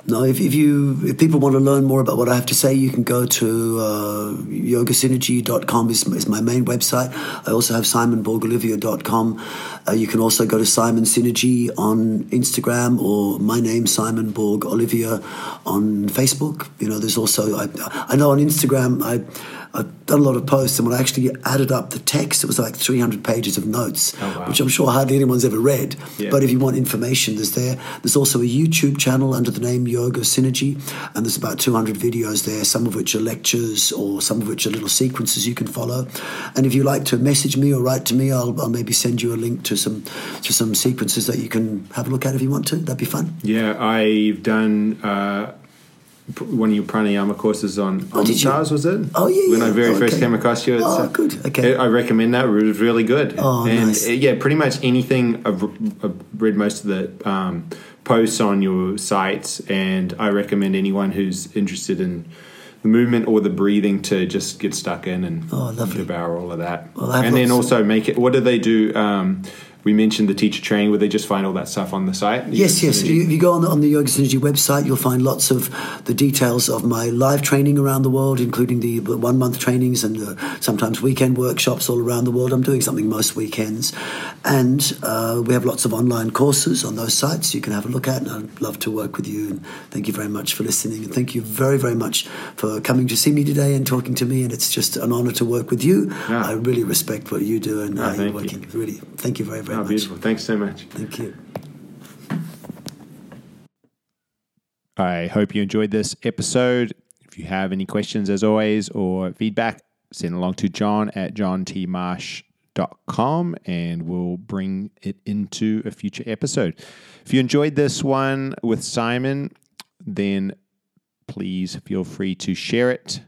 Speaker 2: No, if, if you if people want to learn more about what I have to say, you can go to uh, yogasynergy.com is, is my main website. I also have simonborgolivant.com. Uh, you can also go to Simon Synergy on Instagram or my name Simon Borg Olivant on Facebook. You know, there's also I, I know on Instagram I I've done a lot of posts, and when I actually added up the text, it was like 300 pages of notes,
Speaker 1: Oh, wow.
Speaker 2: which I'm sure hardly anyone's ever read.
Speaker 1: Yeah.
Speaker 2: But if you want information, there's there. There's also a YouTube channel under the name Yoga Synergy, and there's about 200 videos there, some of which are lectures or some of which are little sequences you can follow. And if you like to message me or write to me, I'll, I'll maybe send you a link to some to some sequences that you can have a look at if you want to. That'd be fun.
Speaker 1: Yeah, I've done uh, one of your pranayama courses on
Speaker 2: Oh, you?
Speaker 1: Was it?
Speaker 2: Oh, yeah,
Speaker 1: When
Speaker 2: yeah.
Speaker 1: I very
Speaker 2: Oh,
Speaker 1: first came across you. It's,
Speaker 2: Oh,
Speaker 1: uh,
Speaker 2: good. Okay.
Speaker 1: I recommend that. It was really good.
Speaker 2: Oh,
Speaker 1: and
Speaker 2: nice.
Speaker 1: uh, yeah, pretty much anything. I've, I've read most of the um, posts on your sites, and I recommend anyone who's interested in the movement or the breathing to just get stuck in and
Speaker 2: Oh, lovely.
Speaker 1: devour all of that.
Speaker 2: Well,
Speaker 1: and then also make it. What do they do? Um, we mentioned the teacher training. Would they just find all that stuff on the site?
Speaker 2: Yes, yes.
Speaker 1: Synergy?
Speaker 2: If you go on the, on the Yoga Synergy website, you'll find lots of the details of my live training around the world, including the one month trainings and uh, sometimes weekend workshops all around the world. I'm doing something most weekends. And uh, we have lots of online courses on those sites you can have a look at. And I'd love to work with you. And thank you very much for listening. And thank you very, very much for coming to see me today and talking to me. And it's just an honor to work with you.
Speaker 1: Yeah.
Speaker 2: I really respect what you do and how you're
Speaker 1: you.
Speaker 2: working. Really, thank you very, very
Speaker 1: Oh,
Speaker 2: much.
Speaker 1: beautiful. Thanks so much.
Speaker 2: Thank you.
Speaker 1: I hope you enjoyed this episode. If you have any questions, as always, or feedback, send along to john at johntmarsh.com and we'll bring it into a future episode. If you enjoyed this one with Simon, then please feel free to share it,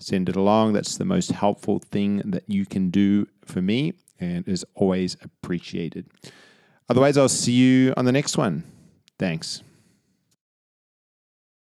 Speaker 1: send it along. That's the most helpful thing that you can do for me and is always appreciated. Otherwise, I'll see you on the next one. Thanks.